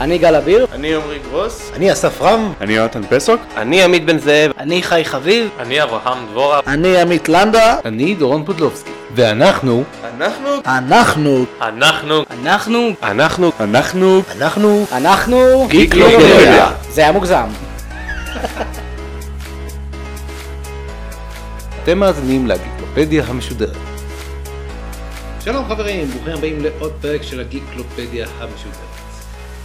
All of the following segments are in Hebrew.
אני גל אביר. אני עמרי גרוס. אני אסף רם. אני יונתן פסוק. אני עמית בן זאב. אני חי חביב. אני אברהם דבורה. אני עמית לנדה. אני דורון פודלובסקי. ואנחנו... אנחנו... אנחנו... אנחנו... אנחנו... אנחנו... אנחנו... אנחנו... אנחנו... גיקלופדיה. זה היה מוגזם. אתם מאזינים לגיקלופדיה המשודרת. שלום חברים, ברוכים הבאים לעוד פרק של הגיקלופדיה המשודרת.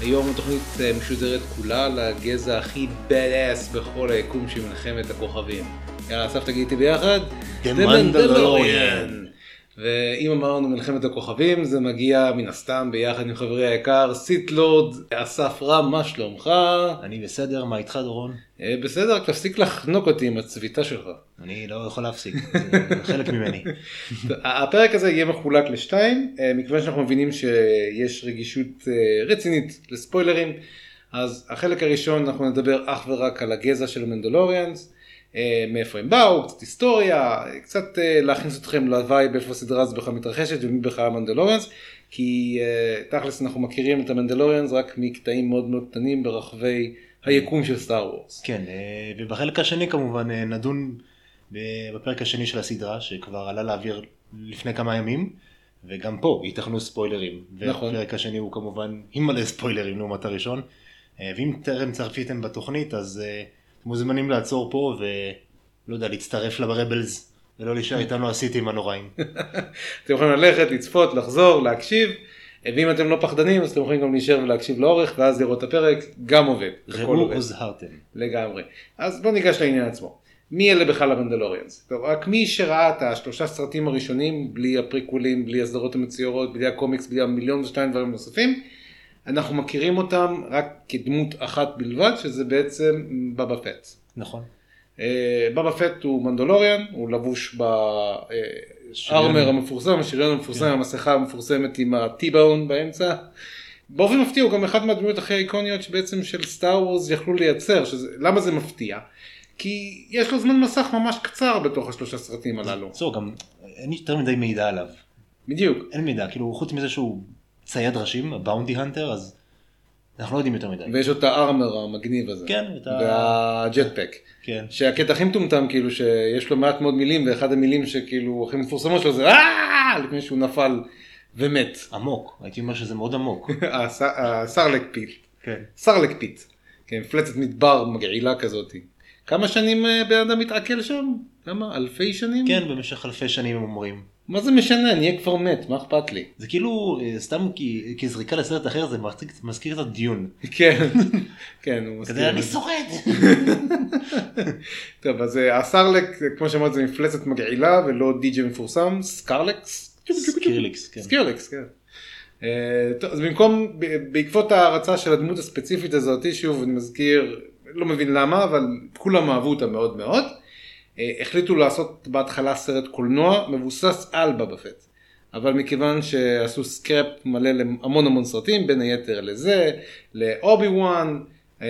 היום התוכנית אה, משודרת כולה לגזע הכי בדאס בכל היקום של מלחמת הכוכבים. יאללה, אסף תגיד איתי ביחד. The Mandalorian. ואם אמרנו מלחמת הכוכבים, זה מגיע מן הסתם ביחד עם חברי היקר, סיטלורד, אסף רם, מה שלומך? אני בסדר, מה איתך דורון? אה, בסדר, רק תפסיק לחנוק אותי עם הצביטה שלך. אני לא יכול להפסיק, זה חלק ממני. הפרק הזה יהיה מחולק לשתיים, אה, מכיוון שאנחנו מבינים שיש רגישות אה, רצינית לספוילרים, אז החלק הראשון אנחנו נדבר אך ורק על הגזע של ה Mandalorians, מאיפה הם באו, קצת היסטוריה, קצת להכניס אתכם ל vibe איפה הסדרה הזו בכלל מתרחשת ומי בכלל ה Mandalorians, כי תכלס אנחנו מכירים את ה Mandalorians רק מקטעים מאוד מאוד קטנים ברחבי היקום של סטאר וורס. כן, ובחלק השני כמובן נדון בפרק השני של הסדרה שכבר עלה לאוויר לפני כמה ימים וגם פה ייתכנו ספוילרים. נכון. והפרק השני הוא כמובן עם מלא ספוילרים לעומת הראשון. אה, ואם טרם צרפיתם בתוכנית אז אה, מוזמנים לעצור פה ולא יודע להצטרף לרבלס ולא להישאר איתנו הסיטים הנוראים. אתם יכולים ללכת, לצפות, לחזור, להקשיב. ואם אתם לא פחדנים אז אתם יכולים גם להישאר ולהקשיב לאורך ואז לראות את הפרק גם עובד. ראו הוזהרתם. לגמרי. אז בוא ניגש לעניין עצמו. מי אלה בכלל המנדלוריאנס? טוב, רק מי שראה את השלושה סרטים הראשונים, בלי הפריקולים, בלי הסדרות המצוירות, בלי הקומיקס, בלי המיליון ושתיים דברים נוספים, אנחנו מכירים אותם רק כדמות אחת בלבד, שזה בעצם בבא פט. נכון. אה, בבא פט הוא מנדלוריאן, הוא לבוש בארמר המפורסם, השריון המפורסם, כן. המסכה המפורסמת עם הטי-באון באמצע. באופן מפתיע הוא גם אחד מהדמויות הכי איקוניות שבעצם של סטאר וורס יכלו לייצר, שזה, למה זה מפתיע? כי יש לו זמן מסך ממש קצר בתוך השלושה סרטים הללו. זהו, גם אין יותר מדי מידע עליו. בדיוק. אין מידע, כאילו חוץ מזה שהוא צייד ראשים, הבאונטי הנטר, אז אנחנו לא יודעים יותר מדי. ויש את הארמר המגניב הזה. כן, את ה... והג'טפק. כן. שהקטע הכי מטומטם כאילו שיש לו מעט מאוד מילים ואחד המילים שכאילו הכי מפורסמות שלו זה אההה לפני שהוא נפל ומת. עמוק, הייתי אומר שזה מאוד עמוק. ה Sarlacc pit. כן. כן, מפלצת מדבר מגעילה כזאתי. כמה שנים אה, בן אדם מתעכל שם? כמה? אלפי שנים? כן, במשך אלפי שנים הם אומרים. מה זה משנה? אני אהיה כבר מת, מה אכפת לי? זה כאילו, אה, סתם כי, כזריקה לסרט אחר זה מזכיר את ה Dune. כן, כן, הוא מזכיר. כזה אני שורד. טוב, אז אה, הסרלק, כמו שאמרת, זה מפלצת מגעילה ולא די.ג'י מפורסם, סקרילקס? סקרילקס, כן. סקרילקס, כן. טוב, אז במקום, בעקבות ההערצה של הדמות הספציפית הזאת, שוב, אני מזכיר, לא מבין למה, אבל כולם אהבו אותה מאוד מאוד. אה, החליטו לעשות בהתחלה סרט קולנוע מבוסס על בבא פט. אבל מכיוון שעשו scrap מלא להמון המון סרטים, בין היתר לזה, לאובי וואן, אה,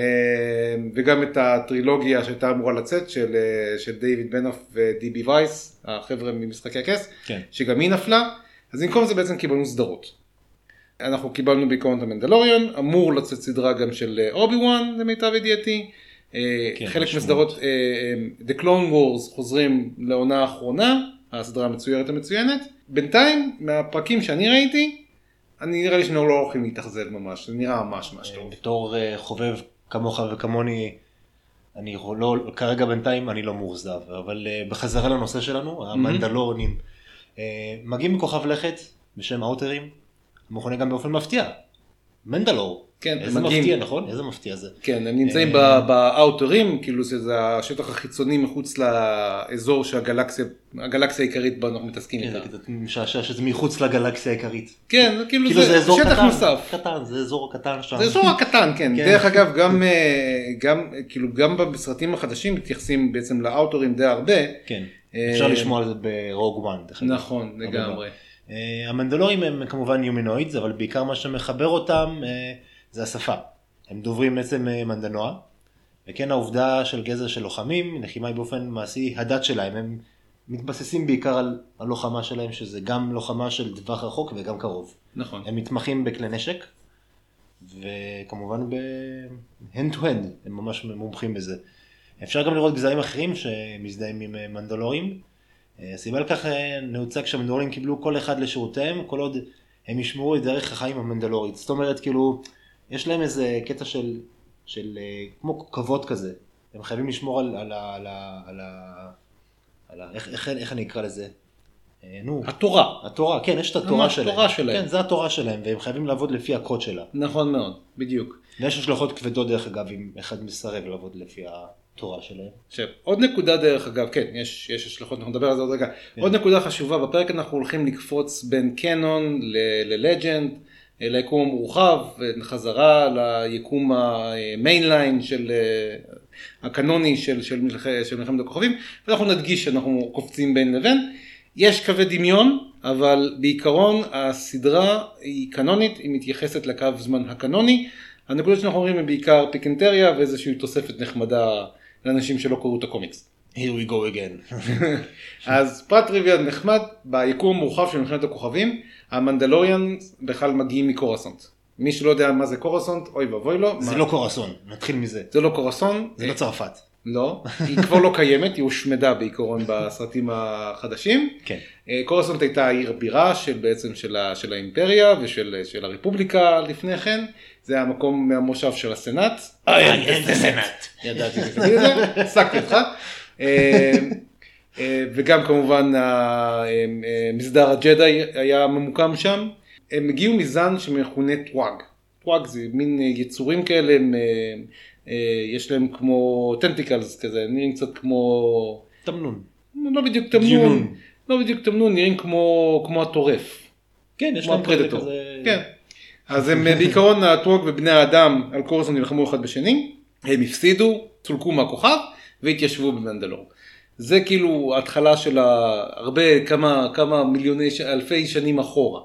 וגם את הטרילוגיה שהייתה אמורה לצאת של, אה, של דיוויד בנוף ודיבי וייס, החבר'ה ממשחקי הכס, כן. שגם היא נפלה, אז במקום זה בעצם קיבלנו סדרות. אנחנו קיבלנו בעיקרון את המנדלוריון, אמור לצאת סדרה גם של אובי וואן למיטב ידיעתי. אה, כן, חלק מסדרות אה, אה, The Clone Wars חוזרים לעונה האחרונה, הסדרה המצוירת המצוינת. בינתיים מהפרקים שאני ראיתי, אני נראה לי שאנחנו לא הולכים להתאכזב ממש, זה נראה ממש ממש טוב. בתור חובב כמוך וכמוני, אני לא, כרגע בינתיים אני לא מאוכזב, אבל בחזרה לנושא שלנו, המנדלורנים, מגיעים מכוכב לכת בשם האוטרים. מכונה גם באופן מפתיע. מנדלור. כן, איזה מגיעים. מפתיע, נכון? איזה מפתיע זה. כן, הם נמצאים אה, באאוטרים, כאילו שזה השטח החיצוני מחוץ לאזור שהגלקסיה, הגלקסיה העיקרית בה אנחנו מתעסקים איתה. כן, זה משעשע שזה מחוץ לגלקסיה העיקרית. כן, כאילו, כאילו זה, זה שטח קטן, נוסף. קטן, זה אזור קטן שם. זה אזור הקטן, כן. כן. דרך אגב, גם, אה, גם, כאילו, גם בסרטים החדשים מתייחסים בעצם לאאוטרים די הרבה. כן, אה, אפשר לשמוע על זה ברוג וואן. נכון, לגמרי. אה, המנדלורים הם כמובן יומינואידס, אבל בעיקר מה שמחבר אותם אה, זה השפה. הם דוברים בעצם אה, מנדנוע, וכן העובדה של גזע של לוחמים, לחימה היא באופן מעשי הדת שלהם, הם מתבססים בעיקר על הלוחמה שלהם, שזה גם לוחמה של טווח רחוק וגם קרוב. נכון. הם מתמחים בכלי נשק, וכמובן ב-hand to hand, הם ממש מומחים בזה. אפשר גם לראות גזעים אחרים שמזדהים עם מנדלורים. הסיבה לכך אה, נעוצה כשהמנדלורים קיבלו כל אחד לשירותיהם, כל עוד הם ישמרו את דרך החיים המנדלורית. זאת אומרת, כאילו, יש להם איזה קטע של, של אה, כמו כבוד כזה. הם חייבים לשמור על, על, ה- על, ה- על, ה- על, ה- איך, איך, איך אני אקרא לזה? אה, נו, התורה. התורה, כן, יש את התורה שלהם. התורה שלהם. כן, זה התורה שלהם, והם חייבים לעבוד לפי הקוד שלה. נכון מאוד, בדיוק. ויש השלכות כבדות דרך אגב, אם אחד מסרב לעבוד לפי התורה שלהם. עכשיו, עוד נקודה דרך אגב, כן, יש, יש השלכות, אנחנו נדבר על זה עוד רגע. כן. עוד נקודה חשובה, בפרק אנחנו הולכים לקפוץ בין קנון ל legend, ליקום המורחב, חזרה ליקום ה mainline של אה, הקנוני של, של, מלח, של מלחמת הכוכבים, ואנחנו נדגיש שאנחנו קופצים בין לבין. יש קווי דמיון, אבל בעיקרון הסדרה היא קנונית, היא מתייחסת לקו זמן הקנוני. הנקודות שאנחנו אומרים הן בעיקר פיקנטריה ואיזושהי תוספת נחמדה לאנשים שלא קראו את הקומיקס. Here we go again. אז פרט טריוויה נחמד, ביקום המורחב של מלחמת הכוכבים, המנדלוריאן בכלל מגיעים מקורסונט. מי שלא יודע מה זה קורסונט, אוי ואבוי לו. זה מה- לא קורסון, נתחיל מזה. זה לא קורסון, זה לא צרפת. לא, היא כבר לא קיימת, היא הושמדה בעיקרון בסרטים החדשים. כן. אה, קורסונט הייתה עיר בירה של בעצם של, ה, של האימפריה ושל של הרפובליקה לפני כן, זה היה מקום מהמושב של הסנאט. אין זה סנאט. ידעתי שתגיד את זה, הפסקתי אותך. אה, אה, וגם כמובן אה, אה, מסדר הג'די היה ממוקם שם. הם הגיעו מזן שמכונה טאונג. טאונג זה מין אה, יצורים כאלה, הם, אה, אה, יש להם כמו tentacles כזה, נראים קצת כמו, תמנון. לא בדיוק תמנון, דיונון. לא בדיוק תמנון, נראים כמו, כמו הטורף. כן, יש להם כזה ה Predator. כזה... כן. אז הם אה, בעיקרון הטאונג ובני האדם על קורוסנט נלחמו אחד בשני, הם הפסידו, צולקו מהכוכב והתיישבו במנדלור. זה כאילו ההתחלה של הרבה, כמה, כמה מיליוני, אלפי שנים אחורה,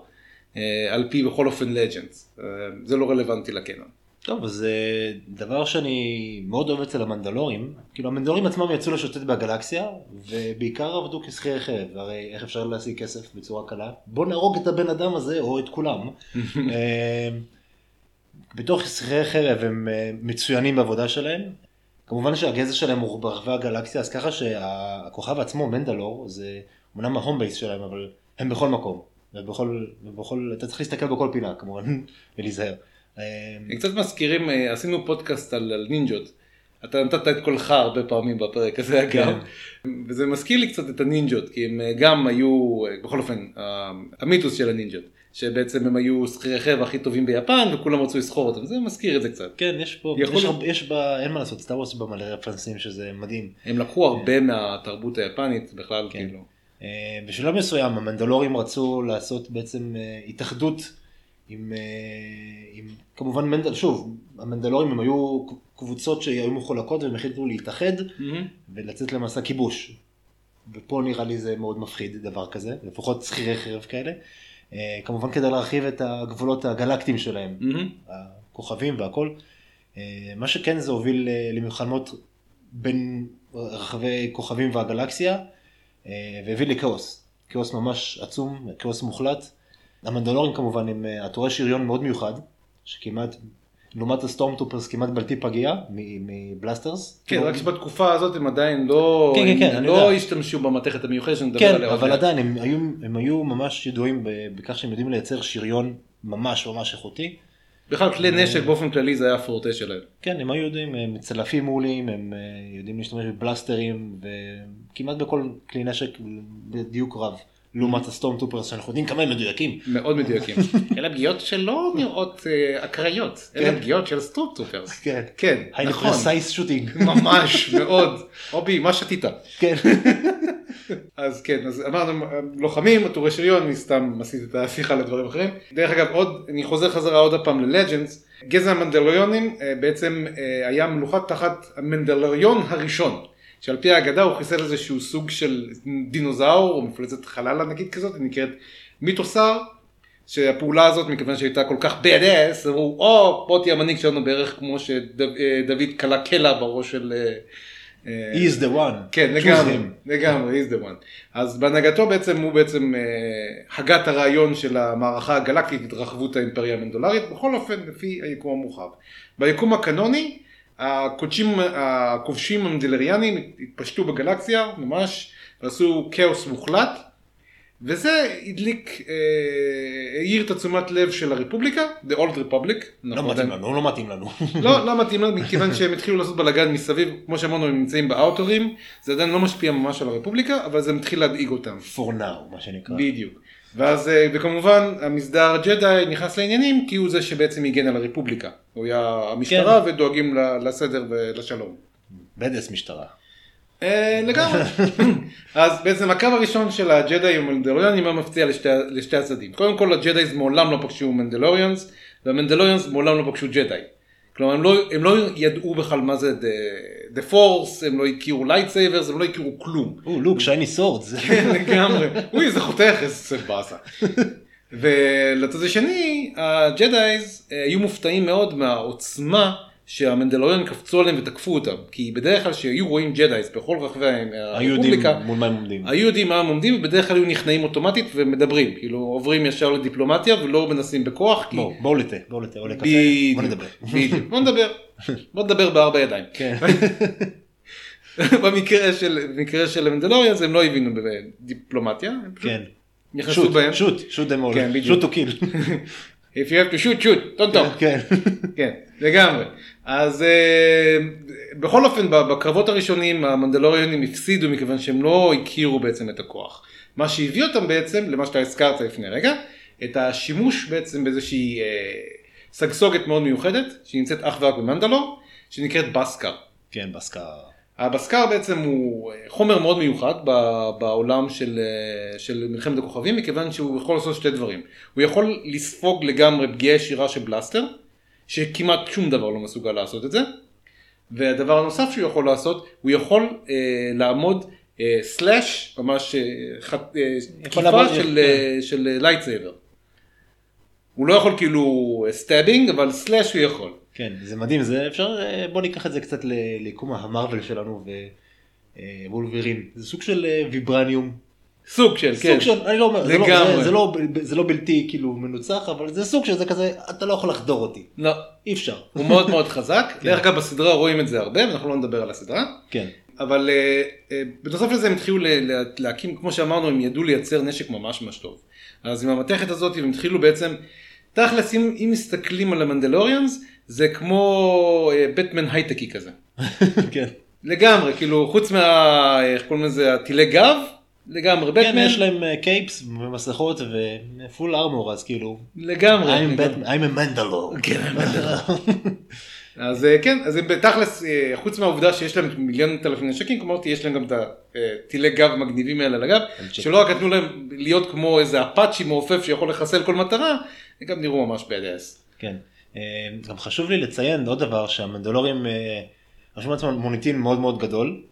אה, על פי בכל אופן לג'נדס. זה לא רלוונטי לקנון. טוב, אז אה, דבר שאני מאוד אוהב אצל המנדלורים, כאילו המנדלורים עצמם יצאו לשוטט בגלקסיה, ובעיקר עבדו כשכירי חרב, הרי איך אפשר להשיג כסף בצורה קלה? בוא נהרוג את הבן אדם הזה, או את כולם. אה, בתוך שכירי חרב הם אה, מצוינים בעבודה שלהם. כמובן שהגזע שלהם הוא ברחבי הגלקסיה, אז ככה שהכוכב עצמו, מנדלור, זה אמנם ה home base שלהם, אבל הם בכל מקום. ובכל, ובכל, אתה צריך להסתכל בכל פינה כמובן, ולהיזהר. אה, הם קצת מזכירים, אה, עשינו פודקאסט על, על נינג'ות. אתה נתת את קולך הרבה פעמים בפרק הזה אגב, וזה מזכיר לי קצת את הנינג'ות, כי הם אה, גם היו, אה, בכל אופן, המיתוס של הנינג'ות, שבעצם הם היו שכירי חרב הכי טובים ביפן וכולם רצו לסחור אותם, זה מזכיר את זה קצת. כן, יש פה, יכול יש, הרבה, יש בה, אין מה לעשות, סטאר וורס בה מלא רפרנסים שזה מדהים. הם לקחו הרבה מהתרבות היפנית בכלל, כן. כאילו. בשלב מסוים המנדלורים רצו לעשות בעצם התאחדות עם, אה, עם כמובן מנדל, שוב, המנדלורים הם היו קבוצות שהיו מחולקות והם החליטו להתאחד ולצאת למסע כיבוש. ופה נראה לי זה מאוד מפחיד דבר כזה, לפחות שכירי חרב כאלה. אה, כמובן כדי להרחיב את הגבולות הגלקטיים שלהם. מהמם. הכוכבים והכל. אה, מה שכן זה הוביל למלחמות בין רחבי כוכבים והגלקסיה והביא לכאוס. כאוס ממש עצום, כאוס מוחלט. המנדלורים כמובן אה, עטורי שריון מאוד מיוחד, שכמעט, לעומת ה Stormtroopers כמעט בלתי פגיע מ blasters. כן, רק שבתקופה הזאת הם עדיין לא, כן, כן, כן, הם לא. השתמשו במתכת המיוחדת שנדבר כן, עליה עוד אבל. עדיין הם היו, הם היו ממש ידועים בכך שהם יודעים לייצר שריון ממש ממש איכותי. בכלל כלי נשק באופן כללי זה היה הפורטה שלהם. כן, הם היו יודעים, הם צלפים מעולים, הם אה, יודעים להשתמש בבלסטרים, וכמעט בכל כלי נשק בדיוק רב. לעומת ה Stormtroopers שאנחנו יודעים כמה הם מדויקים. מאוד מדויקים. אלה פגיעות שלא נראות אה, אקראיות, אלה פגיעות של Stormtroopers. כן. כן, היינו נכון. Precise שוטינג. ממש מאוד. רובי, מה שתית? כן. אז כן, אז אמרנו לוחמים, עטורי שריון, אני סתם עשיתי את השיחה לדברים אחרים. דרך אגב, עוד, אני חוזר חזרה עוד פעם ללג'נדס. גזע המנדלוריונים אה, בעצם אה, היה מלוכד תחת המנדלוריון הראשון. שעל פי האגדה הוא חיסל איזשהו סוג של דינוזאור או מפלצת חלל ענקית כזאת, היא נקראת מיתוסר. שהפעולה הזאת מכיוון שהייתה כל כך bad ass, אמרו או פה תהיה המנהיג שלנו בערך כמו שדוד כלה קלע בראש של, אה, אה, He is the one. כן, לגמרי. לגמרי, he's the one. אז בהנהגתו בעצם הוא בעצם אה, הגה את הרעיון של המערכה הגלקטית, התרחבות האימפריה המנדולרית, בכל אופן לפי היקום המורחב. ביקום הקנוני, הקודשים, הכובשים המנדלריאנים התפשטו בגלקסיה, ממש, ועשו כאוס מוחלט, וזה הדליק, אה, העיר את התשומת לב של הרפובליקה, The Old Republic. לא מתאים לנו, לא מתאים לנו. לא, לא מתאים לנו, מכיוון שהם התחילו לעשות בלאגן מסביב, כמו שאמרנו, הם נמצאים ב outer rim, זה עדיין לא משפיע ממש על הרפובליקה, אבל זה מתחיל להדאיג אותם. For now, מה שנקרא. בדיוק. ואז, אה, וכמובן, המסדר ג'די נכנס לעניינים, כי הוא זה שבעצם הגן על הרפובליקה. הוא היה המשטרה ודואגים ל- לסדר ולשלום. Badass משטרה. אה, לגמרי. אז בעצם הקו הראשון של הג'די עם המנדלוריאנים היה מפציע לשתי, לשתי הצדדים. קודם כל ה Jedis מעולם לא פגשו Mandalorians, וה Mandalorians מעולם לא פגשו ג'די. כלומר הם לא, הם לא ידעו בכלל מה זה the, the force, הם לא הכירו lightsabers, הם לא הכירו כלום. Oh, look, shiny swords. כן, לגמרי. אוי, איזה חותך, איזה באסה. ולצד השני, ה Jedis אה, היו מופתעים מאוד מהעוצמה שהמנדלוריאן קפצו עליהם ותקפו אותם. כי בדרך כלל שהיו רואים Jedis בכל רחבי הרפובליקה. היו יודעים מה הם עומדים ובדרך כלל היו נכנעים אוטומטית ומדברים. כאילו עוברים ישר לדיפלומטיה ולא מנסים בכוח. כי... בואו, בואו לתה, בואו לתה, או לקפה, בואו נדבר. בדיוק. בוא נדבר. בוא נדבר בארבע ידיים. כן. במקרה של, במקרה של המנדלוריאנס הם לא הבינו בדיפלומטיה. הם פשוט כן. נכנסו שוט, בהם. שוט, שוט them all. כן, בדיוק. שוט או קיל. If you have to shoot, shoot, don't talk. כן. כן, לגמרי. אז אה, בכל אופן, בקרבות הראשונים המנדלוריונים הפסידו מכיוון שהם לא הכירו בעצם את הכוח. מה שהביא אותם בעצם, למה שאתה הזכרת לפני רגע, את השימוש בעצם באיזושהי אה, סגסוגת מאוד מיוחדת, שנמצאת אך ורק במנדלור, שנקראת בסקר. כן, בסקר. הבסקר בעצם הוא חומר מאוד מיוחד בעולם של, אה, של מלחמת הכוכבים מכיוון שהוא יכול לעשות שתי דברים. הוא יכול לספוג לגמרי פגיעה ישירה של blaster, שכמעט שום דבר לא מסוגל לעשות את זה. והדבר הנוסף שהוא יכול לעשות, הוא יכול אה, לעמוד אה, slash, ממש אה, חט, אה, תקיפה לעמוד, של, כן. אה, של lightsaber. הוא לא יכול כאילו stabbing, אבל slash הוא יכול. כן, זה מדהים, זה אפשר, אה, בוא ניקח את זה קצת ליקום המארוול שלנו וולברין. זה סוג של אה, ויברניום. סוג של, כן. סוג של, אני לא אומר, זה לא- לגמרי. זה- זה לא- זה לא בלתי כאילו מנוצח, אבל זה סוג של זה כזה, אתה לא יכול לחדור אותי. לא. אי אפשר. הוא מאוד מאוד חזק, דרך אגב בסדרה רואים את זה הרבה, ואנחנו לא נדבר על הסדרה, כן. אבל אה, אה, בנוסף לזה הם התחילו ל- ל- להקים, כמו שאמרנו, הם ידעו לייצר נשק ממש ממש טוב. אז עם המתכת הזאת הם התחילו בעצם, תכלס אם, אם מסתכלים על המנדלוריאנס, זה כמו אה, בטמן הייטקי כזה. כן. לגמרי, כאילו חוץ מה, איך קוראים לזה, הטילי גב, לגמרי, כן, בטמן, יש להם קייפס ומסכות ופול ארמור, אז כאילו, לגמרי. I'm לגמרי. Batman- I'm a Mandalore. כן, אז אה, כן, אז הם בתכלס, אה, חוץ מהעובדה שיש להם מיליון אלפים נשקים, כמו אמרתי, יש להם גם את הטילי גב מגניבים האלה על הגב, שלא רק נתנו להם להיות כמו איזה אפאצ'י מעופף שיכול לחסל כל מטרה, הם גם נראו ממש בדס. כן. אה, גם חשוב לי לציין עוד דבר שהמנדלורים אה, רשמו לעצמם מוניטין מאוד מאוד גדול אה,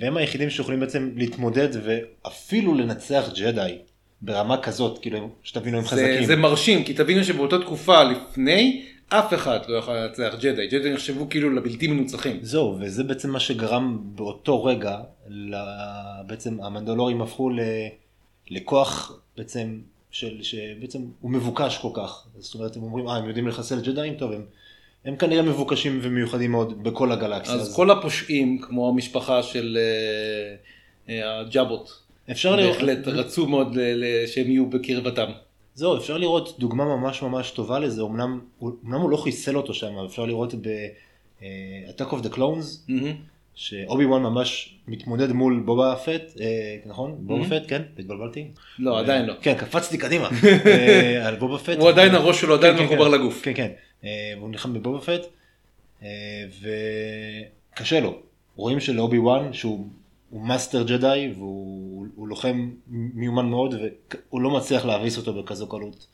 והם היחידים שיכולים בעצם להתמודד ואפילו לנצח ג'די ברמה כזאת כאילו שתבינו הם חזקים. זה מרשים, כי תבינו שבאותה תקופה לפני, אף אחד לא יכול לנצח ג'די, ג'די נחשבו כאילו לבלתי מנוצחים. זהו וזה בעצם מה שגרם באותו רגע בעצם המנדלורים הפכו לכוח בעצם של שבעצם הוא מבוקש כל כך זאת אומרת הם אומרים אה הם יודעים לחסל ג'דאים טוב הם, הם כנראה מבוקשים ומיוחדים מאוד בכל הגלקסיה אז כל הפושעים, כמו המשפחה של אה, אה, הג'אבות, אפשר לראות בהחלט רצו מאוד שהם יהיו בקרבתם. זהו אפשר לראות דוגמה ממש ממש טובה לזה אמנם אמנם הוא לא חיסל אותו שם אבל אפשר לראות ב-Attack of the Clones. שאובי וואן ממש מתמודד מול בובה פט אה, נכון בובה פט כן התבלבלתי לא, עדיין לא. כן קפצתי קדימה אה, על בובה פט הוא עדיין, הראש שלו עדיין כן, מחובר כן. לגוף. כן כן אה, והוא נלחם בבובה פט אה, וקשה לו רואים שלאובי וואן שהוא הוא master ג'די והוא הוא לוחם מיומן מאוד והוא לא מצליח להביס אותו בכזו קלות.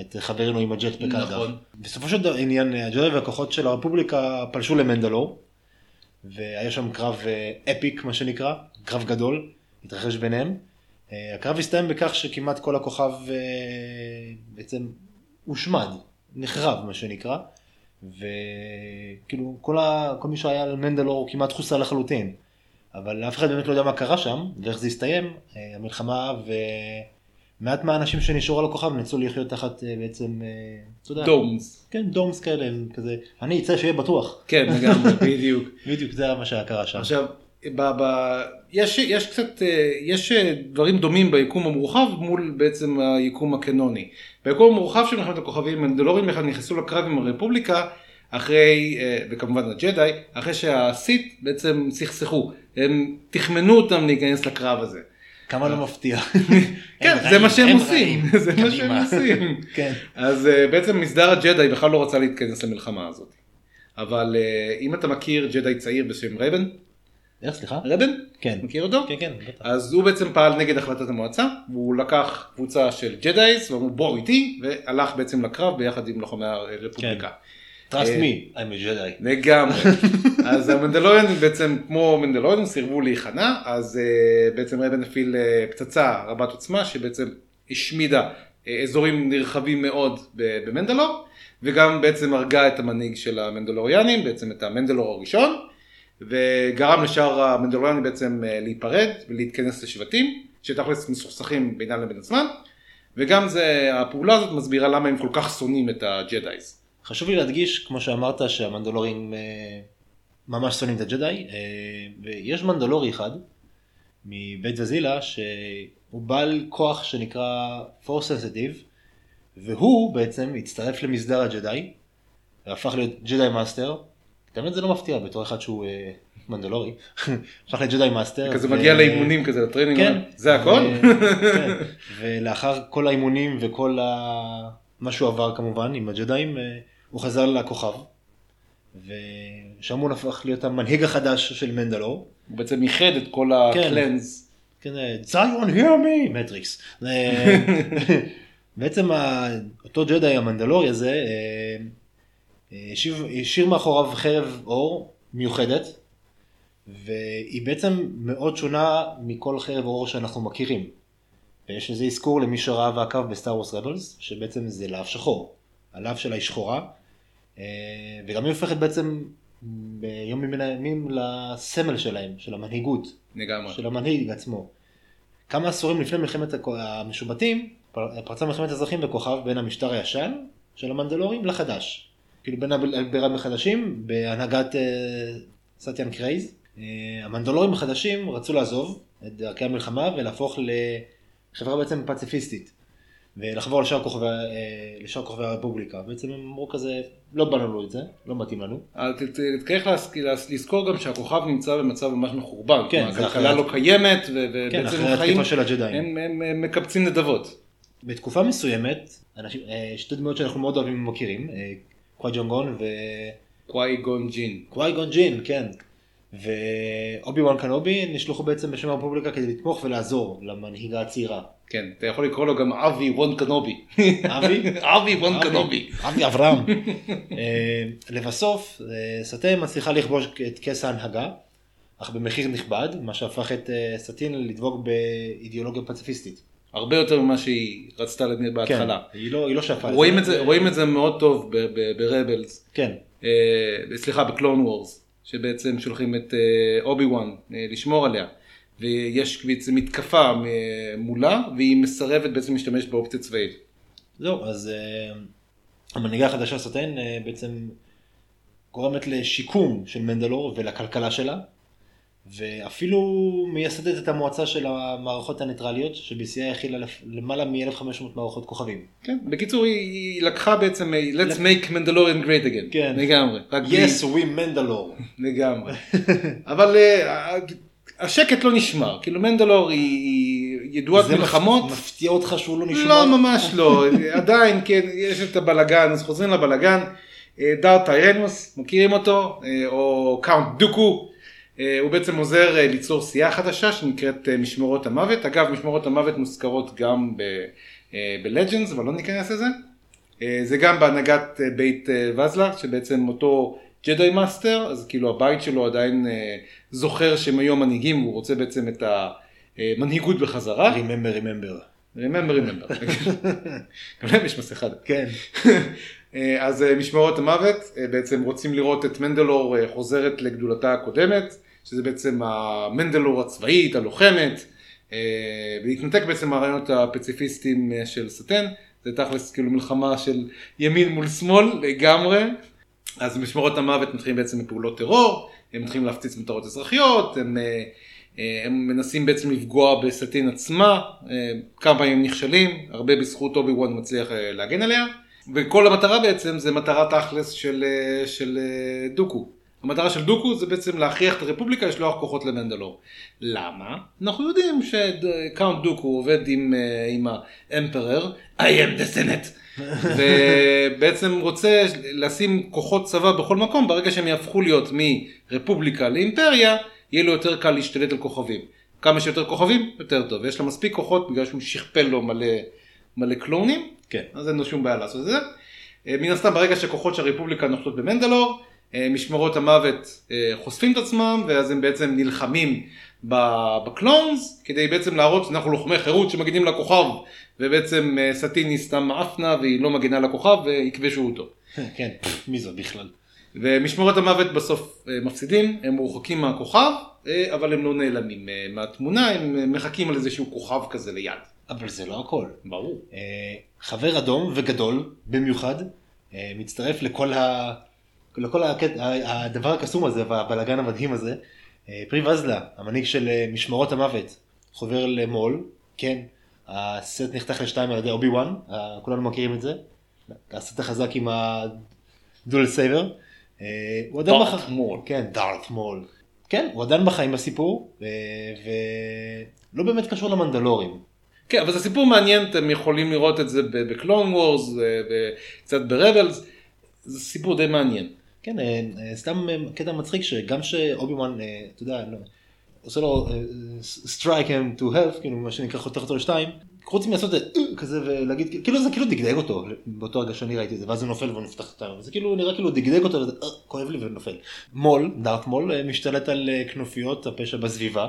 את חברנו עם ה jetpack. נכון. בסופו של דבר עניין הג'די והכוחות של הרפובליקה פלשו למנדלור והיה שם קרב אה, epic מה שנקרא קרב גדול התרחש ביניהם. אה, הקרב הסתיים בכך שכמעט כל הכוכב אה, בעצם הושמד נחרב מה שנקרא וכאילו כל, ה... כל מי שהיה על מנדלור הוא כמעט חוסל לחלוטין. אבל אף אחד באמת לא יודע מה קרה שם ואיך זה הסתיים, אה, המלחמה ומעט מהאנשים שנשארו על הכוכב נאלצו לחיות תחת אה, בעצם, אה, אתה יודע, דומס. כן, דומס כאלה, כזה, אני אצא שיהיה בטוח. כן, לגמרי, בדיוק. בדיוק זה מה שקרה שם. עכשיו, ב, ב, יש, יש קצת, אה, יש אה, דברים דומים ביקום המורחב מול בעצם היקום הקנוני. ביקום המורחב של מלחמת הכוכבים, מנדלורים בכלל נכנסו לקרב עם הרפובליקה, אחרי, אה, וכמובן הג'די, אחרי שהסית בעצם סכסכו. הם תחמנו אותם להיכנס לקרב הזה. כמה לא מפתיע. כן, זה מה שהם הם עושים. זה מה שהם. עושים. אז בעצם מסדר הג'די בכלל לא רצה להתכנס למלחמה הזאת. אבל אם אתה מכיר ג'די צעיר בשם רבן, איך סליחה? רבן? כן. מכיר אותו? כן, כן, בטח. אז הוא בעצם פעל נגד החלטת המועצה, והוא לקח קבוצה של ג'דאיס, ואמרו בואו איתי, והלך בעצם לקרב ביחד עם לוחמי הרפובליקה. Trust אה, me, I'm a Jedi. לגמרי. אז המנדלוריאנים בעצם, כמו מנדלוריאנים, סירבו להיכנע, אז uh, בעצם רבן הפעיל פצצה רבת עוצמה, שבעצם השמידה אזורים נרחבים מאוד במנדלור, וגם בעצם הרגה את המנהיג של המנדלוריאנים, בעצם את המנדלור הראשון, וגרם לשאר המנדלוריאנים בעצם uh, להיפרד ולהתכנס לשבטים, שתכלס מסוכסכים בינם לבין עצמם, וגם זה, הפעולה הזאת מסבירה למה הם כל כך שונאים את הג'דאיס. חשוב לי להדגיש, כמו שאמרת, שהמנדלורים אה, ממש שונאים את הג'די, אה, ויש מנדלורי אחד מבית וזילה שהוא בעל כוח שנקרא Force Sensitive, והוא בעצם הצטרף למסדר הג'די, והפך להיות ג'די master. האמת זה לא מפתיע בתור אחד שהוא אה, מנדלורי, הפך לג'די master. כזה מגיע לאימונים כזה, ל training, כן. זה הכל? כן. ולאחר כל האימונים וכל. מה שהוא עבר כמובן עם הג'דאים, אה, הוא חזר לכוכב. ושם הוא הפך להיות המנהיג החדש של מנדלור. הוא בעצם איחד את כל כן. ה clans. כן, אה, hear me, מטריקס. בעצם אותו ג'די המנדלורי הזה אה, אה, השאיר מאחוריו חרב אור מיוחדת, והיא בעצם מאוד שונה מכל חרב אור שאנחנו מכירים. ויש לזה אזכור למי שראה ועקב בסטאר וורס רבלס, שבעצם זה להב שחור. הלהב שלה היא שחורה, אה, וגם היא הופכת בעצם ביום מן הימים לסמל שלהם, של המנהיגות. לגמרי. של המנהיג עצמו. כמה עשורים לפני מלחמת המשובטים, פר- פרצה מלחמת אזרחים בכוכב בין המשטר הישן של המנדלורים לחדש. כאילו בין הבירה החדשים בהנהגת אה, סאטין קרייז. אה, המנדלורים החדשים רצו לעזוב את דרכי המלחמה ולהפוך לחברה בעצם פציפיסטית. ולחבור לשאר כוכבי, אה, לשאר כוכבי הרפובליקה. בעצם הם אמרו כזה, לא באנו לו את זה, לא מתאים לנו. צריך לזכור גם שהכוכב נמצא במצב ממש מחורבן. כן, זה הכלכלה לא קיימת, כן, ובעצם הג'דאים. הם הם- הם מקבצים נדבות. בתקופה מסוימת, שתי דמויות שאנחנו מאוד אוהבים ומכירים, קוואי ג'ונגון קוואי גון ג'ין. וקוואי גון ג'ין, כן. ואובי וואן קנובי נשלחו בעצם בשם הרפובליקה כדי לתמוך ולעזור למנהיגה הצעירה. כן, אתה יכול לקרוא לו גם אבי וון קנובי. אבי? אבי וון קנובי. אבי אברהם. אה, לבסוף, אה, סטן מצליחה לכבוש את כס ההנהגה, אך במחיר נכבד, מה שהפך את אה, סטין לדבוק באידיאולוגיה פציפיסטית. הרבה יותר ממה שהיא רצתה לנ- בהתחלה. כן, היא לא, היא לא שפה. רואים את זה, רואים את זה מאוד טוב ברבלס. כן, אה, סליחה, בקלון וורס, שבעצם שולחים את אה, אובי וואן אה, לשמור עליה. ויש בעצם מתקפה מולה, והיא מסרבת בעצם להשתמש באופציה צבאית. זהו, אז המנהיגה החדשה סטן uh, בעצם גורמת לשיקום של מנדלור ולכלכלה שלה, ואפילו מייסדת את המועצה של המערכות הניטרליות, שבשיאה הכילה למעלה מ-1500 מערכות כוכבים. כן, בקיצור היא, לקחה בעצם, אה, let's make Mandalorian great again. כן. לגמרי. Yes, we מנדלור. לגמרי. אבל אה, השקט לא נשמר. כאילו מנדלור היא ידועת זה מלחמות. מפתיע אותך שהוא לא נשמע? לא, ממש לא. עדיין, כן, יש את הבלגן, אז חוזרים לבלגן. אה, דארט טיירנוס, מכירים אותו? אה, או Count דוקו. אה, הוא בעצם עוזר אה, ליצור סיעה חדשה שנקראת אה, משמרות המוות. אגב, משמרות המוות מוזכרות גם ב Legends, אבל לא ניכנס לזה. זה גם בהנהגת בית ויזלה, שבעצם אותו ג'די master, אז כאילו הבית שלו עדיין זוכר שהם היו המנהיגים, הוא רוצה בעצם את המנהיגות בחזרה. Remember, remember. remember, remember. גם להם יש מסכה. כן. אה, אז אה, משמרות המוות אה, בעצם רוצים לראות את מנדלור חוזרת לגדולתה הקודמת, שזה בעצם המנדלור הצבאית, הלוחמת, ולהתנתק בעצם מהרעיונות הפציפיסטיים של סטן, זה תכלס כאילו מלחמה של ימין מול שמאל לגמרי. אז משמרות המוות מתחילים בעצם בפעולות טרור, הם מתחילים להפציץ מטרות אזרחיות, הם, הם מנסים בעצם לפגוע בסטין עצמה, כמה פעמים נכשלים, הרבה בזכות אובי וואן מצליח להגן עליה, וכל המטרה בעצם זה מטרה תכלס של, אה, של אה, דוקו. המטרה של דוקו זה בעצם להכריח את הרפובליקה לשלוח כוחות למנדלור. למה? אנחנו יודעים שקאונט דוקו עובד עם, אה, עם האמפרר, I am the Senate. ובעצם רוצה לשים כוחות צבא בכל מקום, ברגע שהם יהפכו להיות מרפובליקה לאימפריה, יהיה לו יותר קל להשתלט על כוכבים. כמה שיותר כוכבים, יותר טוב. ויש לו מספיק כוחות בגלל שהוא שכפל לו מלא, מלא קלונים, כן. אז אין לו שום בעיה לעשות את זה. אה, מן הסתם ברגע שכוחות של הרפובליקה נוחתות במנדלור, אה, משמרות המוות אה, חושפים את עצמם, ואז הם בעצם נלחמים בקלונס, כדי בעצם להראות שאנחנו לוחמי חירות שמגינים לכוכב, ובעצם אה, סטיני סתם עפנה והיא לא מגינה לכוכב ויכבשו אותו. כן, מי זאת בכלל? ומשמרות המוות בסוף מפסידים, הם מורחקים מהכוכב, אבל הם לא נעלמים מהתמונה, הם מחכים על איזשהו כוכב כזה ליד. אבל זה לא הכל. ברור. אה, חבר אדום וגדול במיוחד, אה, מצטרף לכל, ה... לכל. ה- הדבר הקסום הזה והבלאגן המדהים הזה. אה, פרי וזלה, המנהיג של משמרות המוות, חובר למול, כן, הסט נחתך לשתיים על ידי אובי וואן, כולנו מכירים את זה, הסית' החזק עם ה dual saber. הוא עדיין דארת' ב- מול. כן, דארת' מול. כן, הוא עדיין בחיים בסיפור, ולא באמת קשור למנדלורים. כן, אבל זה סיפור מעניין, אתם יכולים לראות את זה ב Clone Wars וקצת ב Rebels, זה סיפור די מעניין. כן, אה, אה, סתם אה, קטע מצחיק שגם שאובי וואן, אה, אתה יודע, לא, עושה לו strike him to half, כאילו מה שנקרא חותך אותו לשתיים, חוץ מלעשות את זה "אה", כזה ולהגיד, כאילו זה כאילו דגדג אותו, באותו רגע שאני ראיתי את זה, ואז הוא נופל והוא נפתח את העם, זה כאילו נראה כאילו דגדג אותו וזה "אה", כואב לי ונופל. מול, דארט מול, אה, משתלט על כנופיות הפשע בסביבה,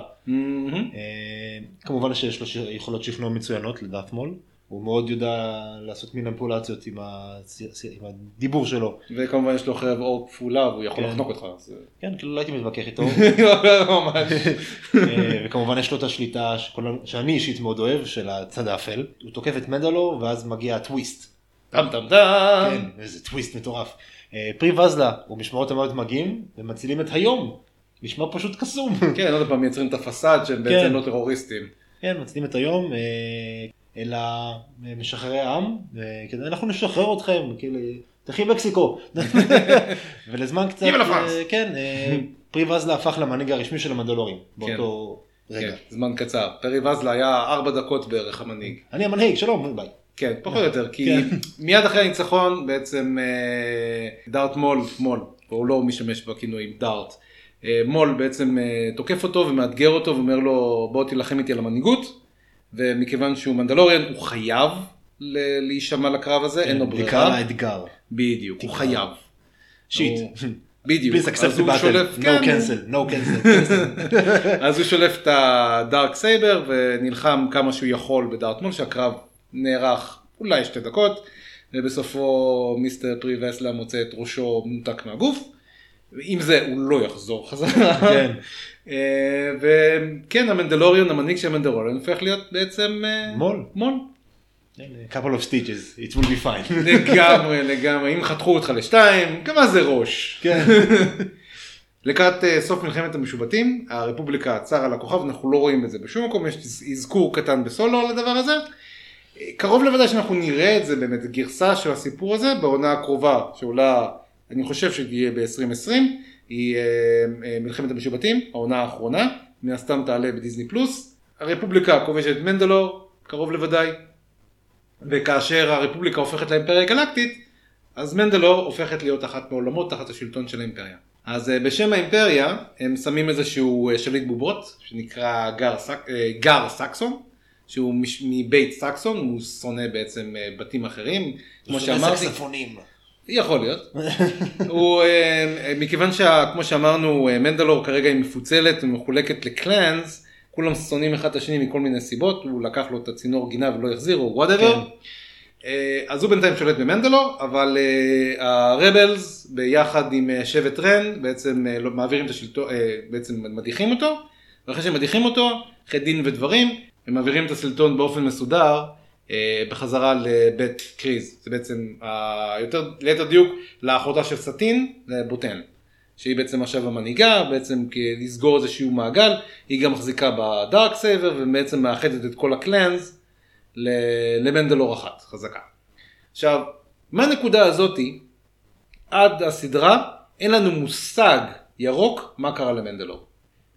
כמובן שיש לו יכולות שכנוע מצוינות לדארט מול, הוא מאוד יודע לעשות מניפולציות עם ה- עם הדיבור שלו. וכמובן יש לו חרב אור כפולה והוא יכול כן. לחנוק אותך. אז- כן, כאילו לא הייתי מתווכח איתו. ממש. אה, וכמובן יש לו את השליטה שכולנו- שאני אישית מאוד אוהב, של הצד האפל. הוא תוקף את מדלו ואז מגיע הטוויסט. טם טם טם. כן, איזה טוויסט מטורף. אה, פרי וזלה ומשמרות המוות מגיעים ומצילים את היום. נשמע פשוט קסום. כן, עוד פעם מייצרים את הפסאד שהם בעצם לא טרוריסטים. כן, מצילים את היום, אה, אלא משחררי העם, אנחנו נשחרר אתכם, כאילו, תחי מקסיקו. ולזמן קצת. אה, כן, אה, פרי וזלה הפך למנהיג הרשמי של המנדלורים, באותו רגע. כן, זמן קצר. פרי וזלה היה ארבע דקות בערך המנהיג. אני המנהיג, שלום, ביי. כן, פחות או יותר, כי כן. מיד אחרי הניצחון בעצם אה, דארט מול, מול, הוא לא משתמש בכינויים דארט, מול בעצם תוקף אותו ומאתגר אותו ואומר לו בוא תילחם איתי על המנהיגות, ומכיוון שהוא מנדלוריאן הוא חייב להישמע לקרב הזה, אין לו ברירה, האתגר. בדיוק, הוא תקרא. חייב. שיט. בדיוק, Please accept אז the הוא battle. שולף, No כן, cancel, no cancel. אז הוא שולף את הדארק סייבר ונלחם כמה שהוא יכול בדארט מול שהקרב נערך אולי שתי דקות ובסופו מיסטר פרי וסלה מוצא את ראשו מנותק מהגוף. עם זה הוא לא יחזור חזרה. כן. אה, וכן המנדלוריון המנהיג של המנדלוריון הופך להיות בעצם אה, מול. מול. couple of stitches, it will be fine. לגמרי לגמרי אם חתכו אותך לשתיים כמה זה ראש. כן. לקראת אה, סוף מלחמת המשובטים, הרפובליקה עצר על הכוכב, אנחנו לא רואים את זה בשום מקום, יש אזכור קטן בסולו על הדבר הזה. קרוב לוודאי שאנחנו נראה את זה באמת, גרסה של הסיפור הזה בעונה הקרובה, שעולה, אני חושב שתהיה ב-2020, היא אה, אה, מלחמת המשובטים, העונה האחרונה, מן הסתם תעלה בדיסני פלוס. הרפובליקה כובשת את מנדלור, קרוב לוודאי, וכאשר הרפובליקה הופכת לאימפריה גלקטית, אז מנדלור הופכת להיות אחת מעולמות תחת השלטון של האימפריה. אז אה, בשם האימפריה הם שמים איזשהו שליט בובות שנקרא גר, סק, גר סקסון, שהוא מבית סקסון, הוא שונא בעצם בתים אחרים, כמו שאמרתי, סקספונים. יכול להיות. הוא, אה, מכיוון שכמו שאמרנו אה, מנדלור כרגע היא מפוצלת ומחולקת לקלאנס, כולם שונאים אחד את השני מכל מיני סיבות, הוא לקח לו את הצינור גינה ולא החזיר או whatever. אה, אז הוא בינתיים שולט במנדלור, אבל ה Rebels ביחד עם שבט רן בעצם לא- מעבירים את השלטון, בעצם מדיחים אותו, ואחרי שהם מדיחים אותו, אחרי דין ודברים, הם מעבירים את השלטון באופן מסודר בחזרה לבית קרייז, זה בעצם, יותר, ליתר דיוק, לאחותה של סאטין, לבו קטאן. שהיא בעצם עכשיו המנהיגה, בעצם לסגור איזשהו מעגל, היא גם מחזיקה ב Darksaber ובעצם מאחדת את כל ה clans למנדלור אחת, חזקה. עכשיו, מהנקודה הזאתי עד הסדרה אין לנו מושג ירוק מה קרה למנדלור.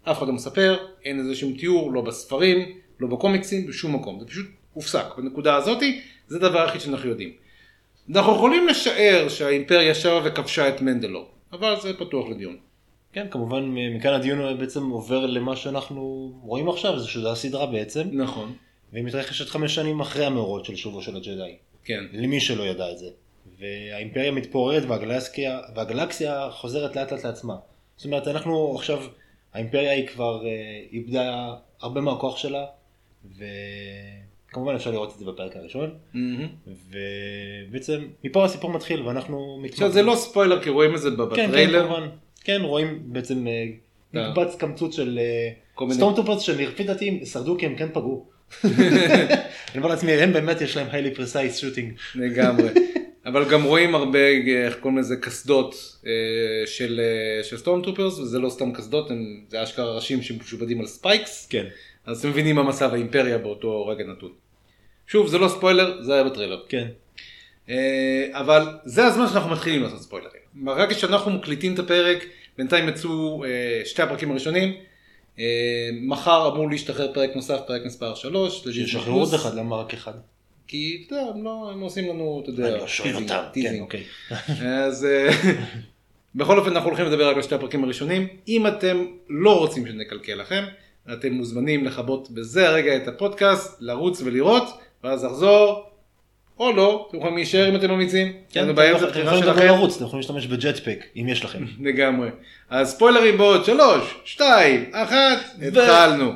אף אחד לא מספר, אין איזה שום תיאור, לא בספרים, לא בקומיקסים, בשום מקום. זה פשוט הופסק. בנקודה הזאתי, זה הדבר היחיד שאנחנו יודעים. אנחנו יכולים לשער שהאימפריה שבה וכבשה את מנדלור, אבל זה פתוח לדיון. כן, כמובן מכאן הדיון בעצם עובר למה שאנחנו רואים עכשיו, זה שזה הסדרה בעצם, נכון. והיא מתרחשת חמש שנים אחרי המאורעות של שובו של הג'די. כן. למי שלא ידע את זה. והאימפריה מתפוררת והגלקסיה, והגלקסיה חוזרת לאט לאט לעצמה. זאת אומרת, אנחנו עכשיו, האימפריה היא כבר אה, איבדה הרבה מהכוח שלה, וכמובן אפשר לראות את זה בפרק הראשון, מהמם. ובעצם מפה הסיפור מתחיל ואנחנו... עכשיו זה לא ספוילר כי רואים את זה כן, כן, בטריילר. כמובן. כן, רואים בעצם אה, אה. מקבץ קמצוץ של כל מיני- stormtroopers שלפי דעתי שרדו כי הם כן פגעו. אני אומר לעצמי, הם באמת יש להם highly precise shooting. לגמרי. אבל גם רואים הרבה, איך קוראים לזה, קסדות אה, של, stormtroopers, וזה לא סתם קסדות, זה אשכרה ראשים שמשופדים על spikes, כן. אז אתם מבינים מה מצב האימפריה באותו רגע נתון. שוב, זה לא ספוילר, זה היה בטריילר. כן. אה, אבל זה הזמן שאנחנו מתחילים לעשות ספוילרים. ברגע שאנחנו מקליטים את הפרק, בינתיים יצאו אה, שתי הפרקים הראשונים. אה, מחר אמור להשתחרר פרק נוסף, פרק מספר 3. שישחררו עוד אחד, למה רק אחד? כי אתה יודע, הם, לא, הם עושים לנו, אתה יודע, לא teasing, אותם. כן. אוקיי. אז בכל אופן אנחנו הולכים לדבר רק על שתי הפרקים הראשונים. אם אתם לא רוצים שנקלקל לכם, אתם מוזמנים לכבות בזה הרגע את הפודקאסט, לרוץ ולראות, ואז לחזור, או לא, אתם יכולים להישאר אם אתם ממליצים. כן, אתם יכולים- שלכם. לרוץ, אתם יכולים להשתמש בג'טפק, אם יש לכם. לגמרי. אז ספוילרים בעוד שלוש, שתיים, אחת, התחלנו.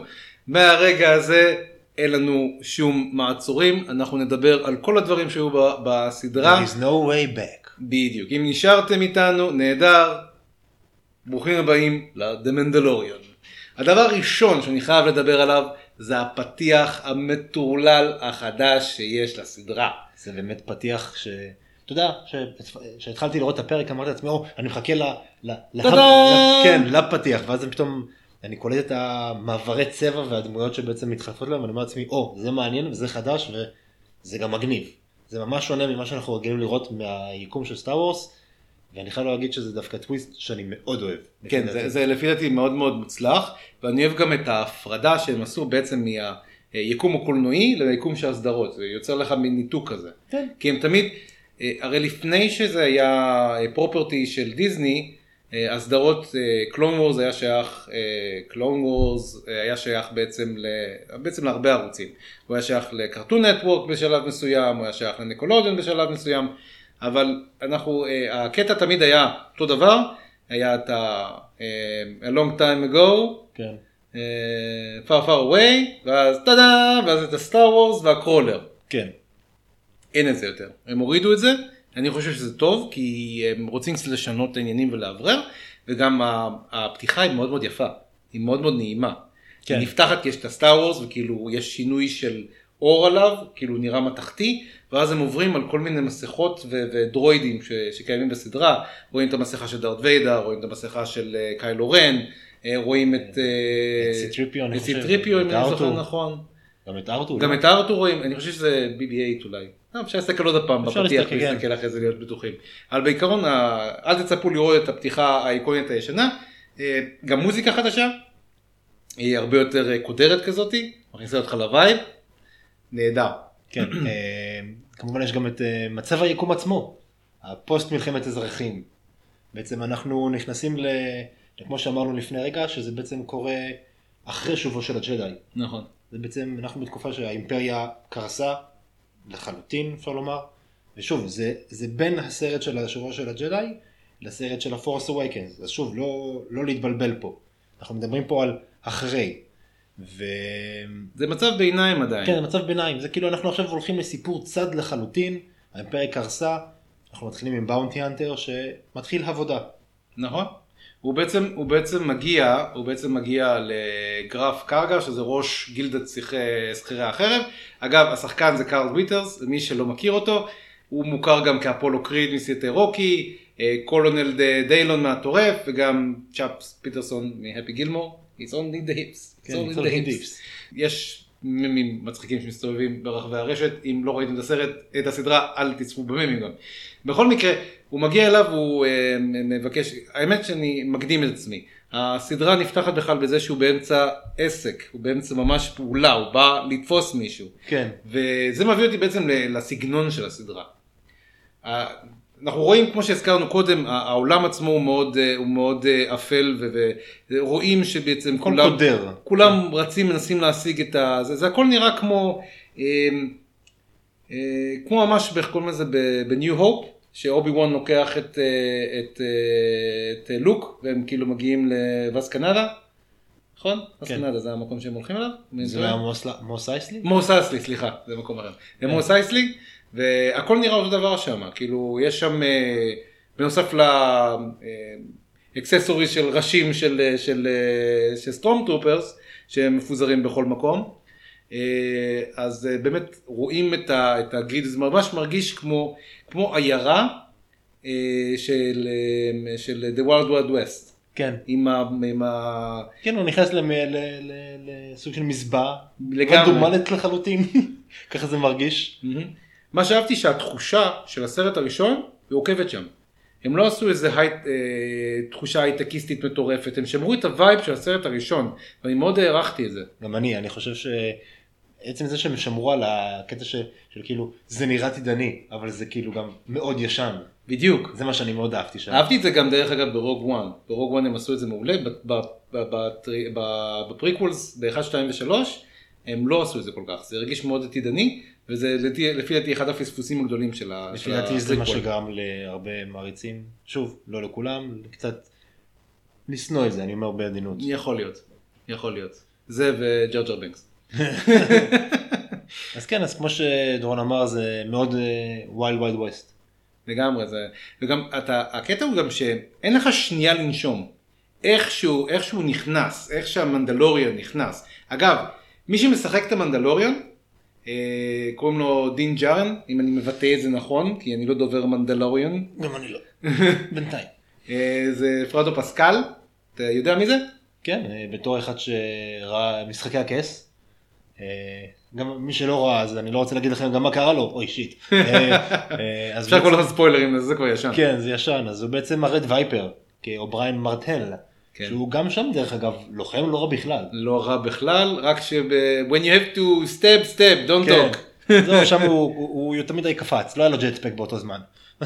מהרגע הזה אין לנו שום מעצורים, אנחנו נדבר על כל הדברים שהיו בסדרה. There is no way back. בדיוק. אם נשארתם איתנו, נהדר. ברוכים הבאים Mandalorian. הדבר הראשון שאני חייב לדבר עליו זה הפתיח המטורלל החדש שיש לסדרה. זה באמת פתיח ש... אתה יודע, כשהתחלתי לראות את הפרק אמרתי לעצמי, או, אני מחכה ל... ל... כן, לפתיח, ואז פתאום אני קולט את המעברי צבע והדמויות שבעצם מתחלפות להם, ואני אומר לעצמי, או, זה מעניין וזה חדש וזה גם מגניב. זה ממש שונה ממה שאנחנו רגילים לראות מהיקום של סטאר וורס, ואני חייב להגיד שזה דווקא טוויסט שאני מאוד אוהב. כן, זה. זה לפי דעתי מאוד מאוד מוצלח, ואני אוהב גם את ההפרדה שהם עשו בעצם מהיקום הקולנועי ליקום של הסדרות, זה יוצר לך מין ניתוק כזה. כן. כי הם תמיד, אה, הרי לפני שזה היה פרופרטי של דיסני, אה, הסדרות קלון וורס היה שייך, קלון וורס היה שייך בעצם, ל, בעצם להרבה ערוצים. הוא היה שייך לקרטון נטוורק בשלב מסוים, הוא היה שייך לניקולודיון בשלב מסוים, אבל אנחנו, אה, הקטע תמיד היה אותו דבר, היה את ה... אה, a long time ago, כן. אה, far far away, ואז טאדה, ואז את הסטאר וורס והקרולר. כן. אין את זה יותר. הם הורידו את זה, אני חושב שזה טוב, כי הם רוצים קצת לשנות את העניינים ולאוורר, וגם ה- הפתיחה היא מאוד מאוד יפה, היא מאוד מאוד נעימה. כן. היא נפתחת כי יש את הסטאר וורס, וכאילו יש שינוי של אור עליו, כאילו נראה מתכתי, ואז הם עוברים על כל מיני מסכות ו- ודרוידים ש- שקיימים בסדרה, רואים את המסכה של דארת' ויידר, רואים את המסכה של אה, קיילו רן, אה, רואים את... אה, את סיטריפיו, סיטריפיו, אם אני זוכר ארטו. נכון. גם את ארטו. גם לא? את הארטו רואים, אני חושב שזה BB8 אולי. אפשר להסתכל עוד פעם בפתיח להסתכל, כן. ולהסתכל אחרי זה להיות בטוחים. אבל בעיקרון, אל תצפו לראות את הפתיחה האיקונית הישנה. גם מוזיקה חדשה, היא הרבה יותר קודרת כזאתי, מכניסה אותך ל vibe, נהדר. כן, אה, כמובן יש גם את אה, מצב היקום עצמו, הפוסט מלחמת אזרחים. בעצם אנחנו נכנסים ל... כמו שאמרנו לפני רגע, שזה בעצם קורה אחרי שובו של הג'די. נכון. זה בעצם, אנחנו בתקופה שהאימפריה קרסה לחלוטין, אפשר לומר. ושוב, זה, זה בין הסרט של השובו של הג'די לסרט של הפורס אווייקנס. אז שוב, לא, לא להתבלבל פה. אנחנו מדברים פה על אחרי. ו... זה מצב ביניים עדיין. כן, זה מצב ביניים, זה כאילו אנחנו עכשיו הולכים לסיפור צד לחלוטין, האימפריה קרסה, אנחנו מתחילים עם באונטי אנטר שמתחיל עבודה. נכון. הוא בעצם, הוא בעצם מגיע, הוא בעצם מגיע לגרף קרגה שזה ראש גילדת שכירי החרב. אגב, השחקן זה קארל וויטרס, למי שלא מכיר אותו, הוא מוכר גם כאפולו קריד מסרטי רוקי, אה, קולונל דיילון מהטורף, וגם צ'אפס פיטרסון מהפי גילמור. It's only the hips. כן. יש מימים מצחיקים שמסתובבים ברחבי הרשת, אם לא ראיתם את הסרט, את הסדרה, אל תצפו במימים גם. בכל מקרה, הוא מגיע אליו, הוא אה, מבקש, האמת שאני מקדים את עצמי. הסדרה נפתחת בכלל בזה שהוא באמצע עסק, הוא באמצע ממש פעולה, הוא בא לתפוס מישהו. כן. וזה מביא אותי בעצם לסגנון של הסדרה. אנחנו רואים, כמו שהזכרנו קודם, העולם עצמו הוא מאוד, אה, הוא מאוד אה, אפל, ורואים שבעצם כולם, קודר. כולם רצים, מנסים להשיג את ה... זה, זה הכל נראה כמו, אה, אה, כמו ממש, איך קוראים לזה, בניו הופ, שאובי וון לוקח את, אה, את, אה, את אה, לוק, והם כאילו מגיעים לווסט קנדה, נכון? כן. קנדה זה המקום שהם הולכים אליו? זה היה מוס- אייסלי? מוס אייסלי, סליחה, זה מקום אחר. מוס אייסלי, והכל נראה אותו דבר שם, כאילו יש שם, אה, בנוסף לאקססוריז של ראשים של, אה, של, אה, של סטרום טרופרס, שהם מפוזרים בכל מקום. אה, אז אה, באמת רואים את, ה, את הגריד, זה ממש מרגיש כמו, כמו עיירה אה, של, אה, של The Wild Wild West. כן. עם ה... עם ה... כן, הוא נכנס למ- ל- ל- לסוג של מזבע. לגמרי. רנדומלית לחלוטין. ככה זה מרגיש. מהמם. מה שאהבתי שהתחושה של הסרט הראשון היא עוקבת שם. הם לא עשו איזה הי... אה, תחושה הייטקיסטית מטורפת, הם שמרו את ה vibe של הסרט הראשון, ואני מאוד הערכתי את זה. גם אני, אני חושב שעצם זה שהם שמרו על הקטע ש- של כאילו, זה נראה עתידני, אבל זה כאילו גם מאוד ישן. בדיוק. זה מה שאני מאוד אהבתי שם. אהבתי את זה גם דרך אגב ב Rogue One, ב Rogue One הם עשו את זה מעולה, ב prequels ב-1, 2 ו-3 הם לא עשו את זה כל כך, זה הרגיש מאוד עתידני, וזה לפי- לפי דעתי אחד הפספוסים הגדולים של ה- לפי דעתי זה מה. שגרם להרבה מעריצים, שוב, לא לכולם, קצת לשנוא את זה, אני אומר בעדינות. יכול להיות, יכול להיות. זה וג'ר ג'ר בינקס. אז כן, אז כמו שדורון אמר, זה מאוד wild wild west. לגמרי זה וגם אתה הקטע הוא גם שאין לך שנייה לנשום איכשהו איכשהו נכנס איך שהמנדלוריון נכנס אגב מי שמשחק את המנדלוריון קוראים לו דין ג'ארן אם אני מבטא את זה נכון כי אני לא דובר מנדלוריון גם אני לא. בינתיים. אה, זה פרדו פסקל אתה יודע מי זה? כן, אה, בתור אחד שראה משחקי הכס, אה, גם מי שלא ראה, אז אני לא רוצה להגיד לכם גם מה קרה לו, אוי שיט. אה, אה, אפשר לקרוא לך ספוילרים זה כבר ישן. כן, זה ישן, אז הוא בעצם הרד וייפר, כאובריין מרטל, כן. שהוא גם שם דרך אגב, לוחם לא רע בכלל. לא רע בכלל רק שב... when you have to step step don't כן. talk. זהו, שם הוא- הוא הוא תמיד קפץ, לא היה לו ג'טפק באותו זמן.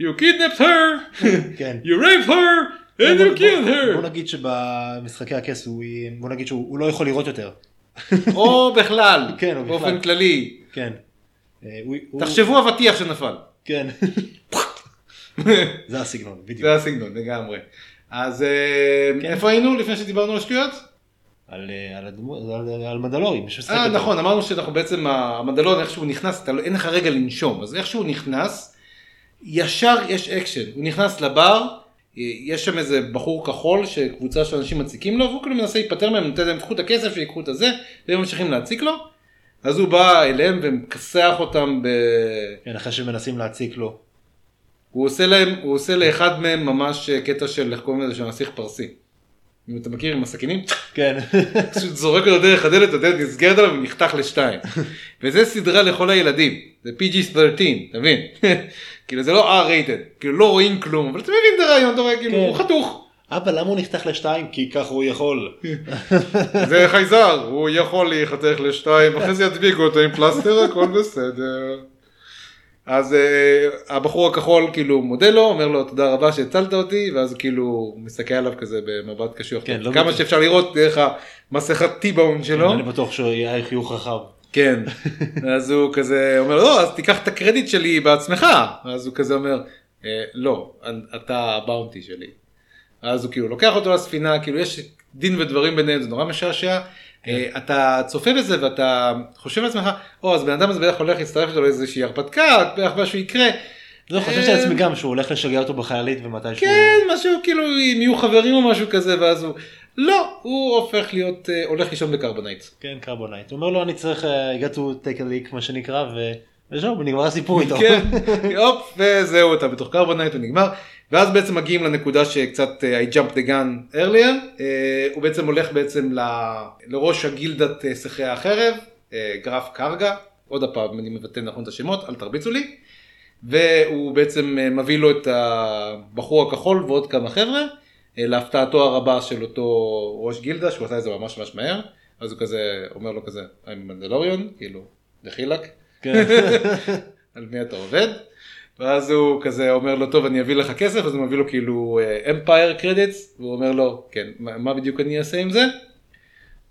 you kidnapped her כן. you raped her and בוא- you בוא- killed בוא her. נגיד שבמשחקי הכס הוא, בוא נגיד שהוא הוא לא יכול לראות יותר. או בכלל, כן, או בכלל. באופן כללי. כן. אה, תחשבו אבטיח שנפל. כן. זה הסגנון, בדיוק. זה הסגנון לגמרי. אז אה, כן. איפה היינו לפני שדיברנו על שטויות? על, אה, על, על, על מנדלורים, אה. נכון אמרנו שאנחנו בעצם המנדלוריאן איך שהוא נכנס אתה לא- אין לך רגע לנשום אז איך שהוא נכנס ישר יש אקשן הוא נכנס לבר אה, יש שם איזה בחור כחול שקבוצה של אנשים מציקים לו והוא כאילו מנסה להיפטר מהם נותן להם קחו את הכסף שיקחו את הזה והם ממשיכים להציק לו. אז הוא בא אליהם ומכסח אותם ב... כן, אחרי שמנסים להציק לו. הוא עושה להם, הוא עושה לאחד מהם ממש אה, קטע של איך קוראים לזה של נסיך פרסי. אם אתה מכיר עם הסכינים, כן. פשוט זורק אותו דרך הדלת, הדלת נסגרת עליו ונחתך לשתיים. וזה סדרה לכל הילדים, זה PG-13, אתה מבין? כאילו זה לא R-rated, כאילו לא רואים כלום, אבל אתה מבין את הרעיון, אתה רואה כאילו כן. הוא חתוך. אבא, למה הוא נחתך לשתיים? כי ככה הוא יכול. זה חייזר, הוא יכול להיחתך לשתיים, אחרי זה ידביקו אותו עם פלסטר, הכל בסדר. אז uh, הבחור הכחול כאילו מודה לו, אומר לו תודה רבה שהצלת אותי, ואז כאילו הוא מסתכל עליו כזה במבט קשוח, כן, לא כמה בטוח. שאפשר לראות דרך המסכת טיבאון שלו, אני בטוח שהוא יהיה חיוך רחב. כן, אז הוא כזה אומר לא אז תיקח את הקרדיט שלי בעצמך, אז הוא כזה אומר "אה, לא, אתה הבאונטי שלי. אז הוא כאילו לוקח אותו לספינה, כאילו יש דין ודברים ביניהם, זה נורא משעשע. אה, אתה צופה בזה ואתה חושב לעצמך, או אז בן אדם הזה בטח הולך להצטרף איתו לאיזושהי הרפתקה, בטח משהו יקרה. לא, אה, לעצמי גם שהוא הולך לשגע אותו בחללית ומתישהו... כן, משהו כאילו אם יהיו חברים או משהו כזה, ואז הוא, לא, הוא הופך להיות, אה, הולך לישון ב carbonite. כן, carbonite. הוא אומר לו אני צריך, אה, הגעתי take a leak מה שנקרא, ו... וזהו, ונגמר הסיפור איתו. כן, הופ, וזהו, אתה בתוך קרבונייט ונגמר. ואז בעצם מגיעים לנקודה שקצת אה, I jumped the gun earlier, אה, הוא בעצם הולך בעצם ל- לראש הגילדת אה, שכי החרב, גרף קרגה, עוד הפעם אני מבטא נכון את השמות, אל תרביצו לי, והוא בעצם מביא לו את הבחור הכחול ועוד כמה חבר'ה, להפתעתו הרבה של אותו ראש גילדה, שהוא עשה את זה ממש ממש מהר, אז הוא כזה, אומר לו כזה, I'm מנדלוריון, כאילו, דחילק. כן. על מי אתה עובד? ואז הוא כזה אומר לו, טוב, אני אביא לך כסף, אז הוא מביא לו כאילו אמפייר קרדיטס, והוא אומר לו, כן, מה בדיוק אני אעשה עם זה?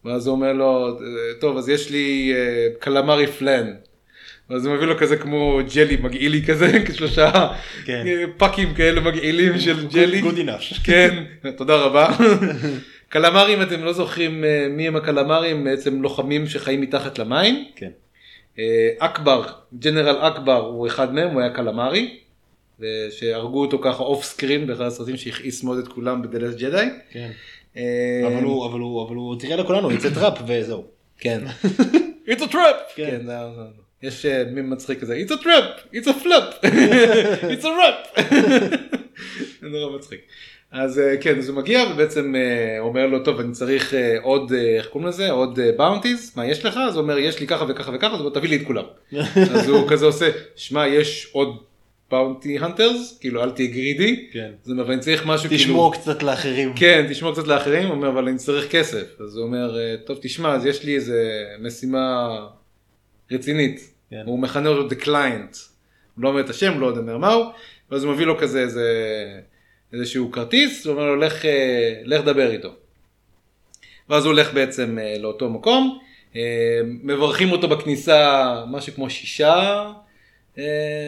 ואז הוא אומר לו, "אה, טוב, אז יש לי אה, קלמרי פלן. ואז הוא מביא לו כזה כמו ג'לי מגעילי כזה, כשלושה כן. אה, פאקים כאלה מגעילים של ג'לי. Good enough. כן, תודה רבה. קלמרים, אתם לא זוכרים אה, מי הם הקלמרים, בעצם לוחמים שחיים מתחת למים. כן. אה, אכבר, general אכבר הוא אחד מהם, הוא היה קלמרי, שהרגו אותו ככה off screen באחד הסרטים שהכעיס מאוד את כולם ב The Last Jedi. כן. אה, אבל הוא, אבל הוא, אבל הוא תראה לכולנו, it's a trap וזהו. כן. It's a trap! כן. כן, יש אה, מי מצחיק כזה, It's a trap! It's a flap! It's a rap! זה נורא מצחיק. אז אה, כן, אז הוא מגיע ובעצם אה, אומר לו, טוב, אני צריך אה, עוד, איך קוראים לזה? עוד באונטיז, מה יש לך? אז הוא אומר, יש לי ככה וככה וככה, אז הוא אומר, תביא לי את כולם. אז הוא כזה עושה, שמע, יש עוד באונטי הנטרס, כאילו אל תהיה גרידי. כן. אז הוא אומר, ואני צריך משהו כאילו... תשמור קצת לאחרים. כן, תשמור קצת לאחרים, הוא אומר, אבל אני צריך כסף. אז הוא אומר, "אה, טוב, תשמע, אז יש לי איזה משימה רצינית. כן. הוא מכנה אותו The Client. הוא לא אומר את השם, לא אומר מהו, ואז הוא מביא לו כזה איזה, איזשהו כרטיס, הוא אומר לו, לך, אה, לך דבר איתו. ואז הוא הולך בעצם אה, לאותו מקום, אה, מברכים אותו בכניסה משהו כמו שישה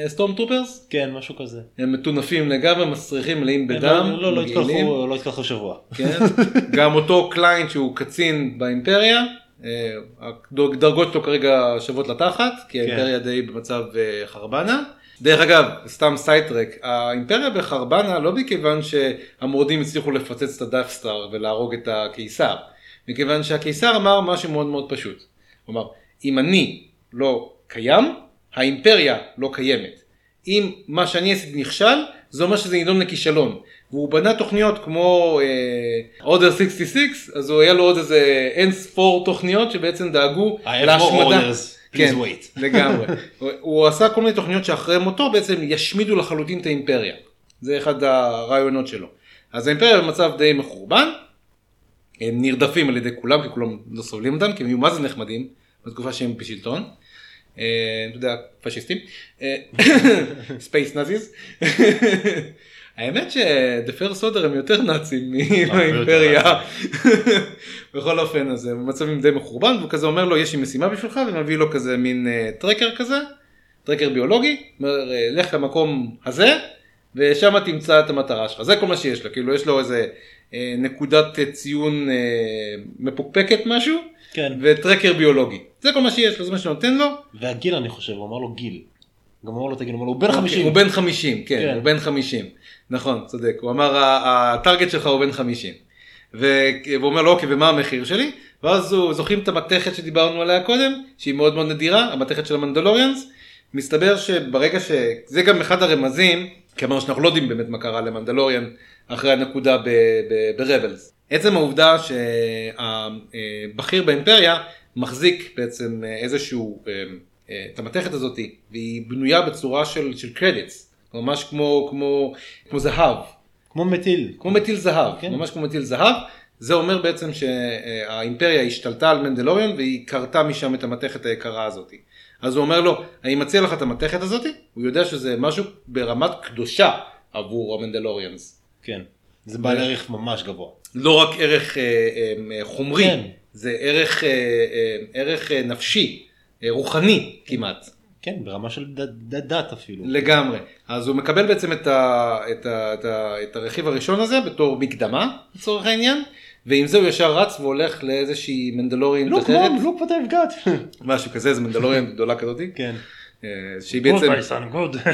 stormtroopers, כן, משהו כזה. הם מטונפים לגמרי, מסריחים, מלאים בדם, לא, לא, לא מגעילים. התקלחו, לא התקלחו שבוע. כן? גם אותו client שהוא קצין באימפריה, הדרגות שלו כרגע שוות לתחת, כי האימפריה די במצב חרבנה. דרך אגב, סתם sidetrack, האימפריה בחרבנה לא מכיוון שהמורדים הצליחו לפוצץ את ה Death Star ולהרוג את הקיסר, מכיוון שהקיסר אמר משהו מאוד מאוד פשוט. הוא אמר, אם אני לא קיים, האימפריה לא קיימת. אם מה שאני עשיתי נכשל, זה אומר שזה נידון לכישלון. והוא בנה תוכניות כמו order 66, אז הוא היה לו עוד איזה אין ספור תוכניות שבעצם דאגו להשמדה. כן, wait. לגמרי. הוא, עשה כל מיני תוכניות שאחרי מותו בעצם ישמידו לחלוטין את האימפריה. זה אחד הרעיונות שלו. אז האימפריה במצב די מחורבן, הם נרדפים על ידי כולם, כי כולם לא סובלים אותם, כי הם היו מה זה נחמדים, בתקופה שהם בשלטון. אה, אתה יודע, פשיסטים. space Nazis. האמת שדה פרס אודר הם יותר נאצים מהאימפריה. בכל אופן, אז הם במצבים די מחורבן, והוא כזה אומר לו, יש לי משימה בשבילך, ומביא לו כזה מין אה, טרקר כזה, טרקר ביולוגי, אומר, אה, לך למקום הזה, ושם תמצא את המטרה שלך. זה כל מה שיש לו, כאילו יש לו איזה אה, נקודת ציון מפוקפקת משהו, כן. וטרקר ביולוגי. זה כל מה שיש לו, זה מה שנותן לו. והגיל אני חושב, הוא אמר לו גיל. גם אמר לו תגיד, הוא אמר לו הוא בן 50. הוא בן 50, כן, כן. הוא בן 50. נכון, צודק. הוא אמר, "ה- הטארגט שלך הוא בן 50. ו- והוא אומר לו, אוקיי, ומה המחיר שלי? ואז הוא, זוכרים את המתכת שדיברנו עליה קודם, שהיא מאוד מאוד נדירה, המתכת של המנדלוריאנס? מסתבר שברגע ש... זה גם אחד הרמזים, כי אמרנו שאנחנו לא יודעים באמת מה קרה למנדלוריאן אחרי הנקודה ברבלס. עצם העובדה שהבכיר באימפריה מחזיק בעצם איזשהו, אה, אה, את המתכת הזאת, והיא בנויה בצורה של, של קרדיטס, ממש כמו, כמו, כמו זהב. כמו מטיל. כמו מטיל זהב, כן. ממש כמו מטיל זהב. זה אומר בעצם שהאימפריה השתלטה על מנדלוריון והיא קרתה משם את המתכת היקרה הזאת. אז הוא אומר לו, אני מציע לך את המתכת הזאת, הוא יודע שזה משהו ברמת קדושה עבור המנדלוריאנס. כן. זה בעל ערך ממש גבוה. לא רק ערך אה, אה, חומרי, כן. זה ערך, אה, אה, ערך אה, נפשי, אה, רוחני כמעט. כן, ברמה של ד- ד- דת אפילו. לגמרי. אז הוא מקבל בעצם את, ה, את, ה, את, ה, את הרכיב הראשון הזה בתור מקדמה לצורך העניין, ועם זה הוא ישר רץ והולך לאיזושהי מנדלורית לא אחרת, כמו, לא כמו אתה נפגעת. משהו כזה, איזה מנדלורית גדולה כזאת, כן. אה, שהיא בעצם, גוד.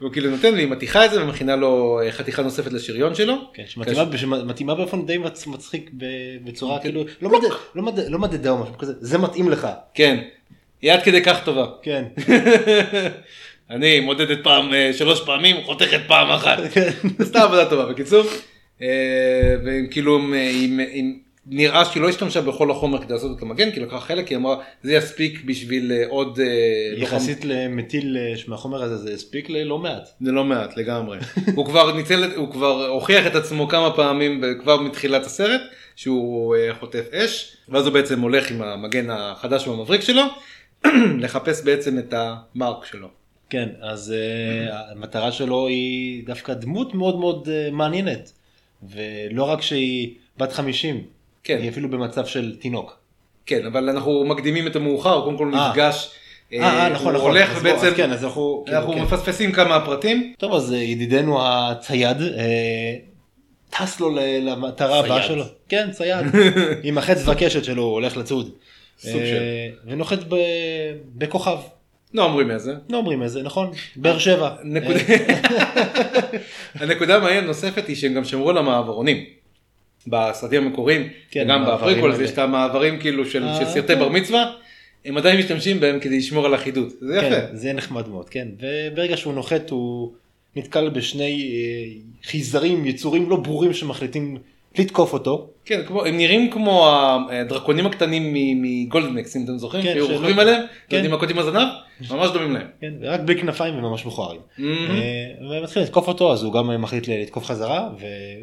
הוא כאילו נותן לי מתיחה את זה ומכינה לו אה, חתיכה נוספת לשריון שלו. כן, שמתאימה שמתאימה באופן די מצ- מצחיק בצורה כאילו, לא לא לא מדדה או משהו כזה, זה מתאים לך. כן, היא עד כדי כך טובה. כן. אני מודדת פעם, אה, שלוש פעמים, חותכת פעם אחת. כן. עשתה עבודה טובה בקיצור. אה, וכאילו עם- נראה שהיא לא השתמשה בכל החומר כדי לעשות את המגן, כי לקחה חלק, היא אמרה זה יספיק בשביל אה, עוד אה. יחסית למטיל אה, מהחומר הזה זה הספיק ללא מעט. זה לא מעט לגמרי. הוא כבר ניצל, הוא כבר הוכיח את עצמו כמה פעמים כבר מתחילת הסרט, שהוא אה, חוטף אש, ואז הוא בעצם הולך עם המגן החדש והמבריק שלו, לחפש בעצם את המרק שלו. כן, אז uh, המטרה שלו היא דווקא דמות מאוד מאוד uh, מעניינת. ולא רק שהיא בת 50, כן. היא אפילו במצב של תינוק. כן, אבל אנחנו מקדימים את המאוחר, קודם כל הוא אה. נפגש, אה, אה, נכון, הוא נכון. הולך אז אז כן, אז אנחנו... כאילו, אנחנו כן. מפספסים כמה פרטים. טוב, אז אה, ידידנו הצייד, אה, טס לו למטרה הבאה. שלו. כן, צייד. עם החץ והקשת שלו, הוא הולך לצוד. סוג אה, של. ונוחת ב- בכוכב. לא אומרים איזה. לא אומרים איזה, נכון? באר שבע. נקודה- אה, הנקודה המעניינת נוספת היא שהם גם שמרו על המעברונים. בסרטים המקוריים, כן, ב prequels האלה. יש את המעברים כאילו של אה, של סרטי כן. בר מצווה, הם עדיין משתמשים בהם כדי לשמור על אחידות, זה יפה. כן, זה נחמד מאוד, כן. וברגע שהוא נוחת הוא נתקל בשני אה, חייזרים, יצורים לא ברורים שמחליטים לתקוף אותו. כן, כמו, הם נראים כמו הדרקונים הקטנים מ Golden Axe, אם אתם זוכרים, כן, שהיו שלא- רוכבים עליהם, כן. יודעים מכות עם הזנב, ממש דומים להם. כן, רק בלי כנפיים וממש מכוערים. מהמם. אה, ומתחיל לתקוף אותו, אז הוא גם מחליט לתקוף חזרה,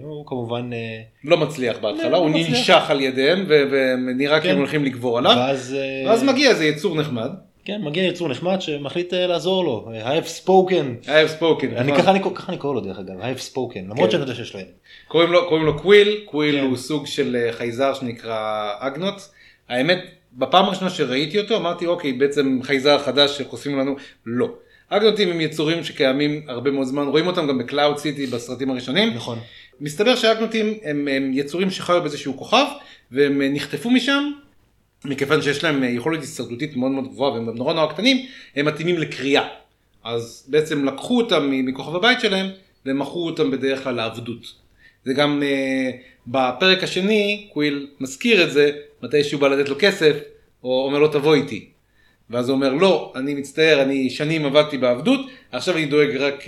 והוא כמובן... אה, לא מצליח בהתחלה, לא הוא מצליח. ננשך על ידיהם ונראה כאילו כן. הולכים לגבור עליו, ואז... אה, ואז מגיע איזה יצור נחמד, כן, מגיע יצור נחמד שמחליט אה, לעזור לו. I have spoken. I have spoken, אני נכון. ככה אני ככה אני קורא לו דרך אגב, I have spoken, למרות כן. שאני יודע שיש לו... קוראים לו, קוראים לו קוויל, קוויל כן. הוא סוג של אה, חייזר שנקרא אגנוט. האמת, בפעם הראשונה שראיתי אותו אמרתי אוקיי, בעצם חייזר חדש שחושפים לנו, לא. אגנוטים הם יצורים שקיימים הרבה מאוד זמן, רואים אותם גם ב Cloud City בסרטים הראשונים. נכון. מסתבר שאגנוטים הם, הם יצורים שחיו באיזשהו כוכב והם אה, נחטפו משם. מכיוון שיש להם אה, יכולת הישרדותית מאוד מאוד גבוהה והם נורא נורא קטנים, הם מתאימים לכרייה. אז בעצם לקחו אותם מכוכב הבית שלהם ומכרו אותם בדרך כלל לעבדות. זה גם uh, בפרק השני, קוויל מזכיר את זה, מתי שהוא בא לתת לו כסף, או אומר לו תבוא איתי. ואז הוא אומר לא, אני מצטער, אני שנים עבדתי בעבדות, עכשיו אני דואג רק uh,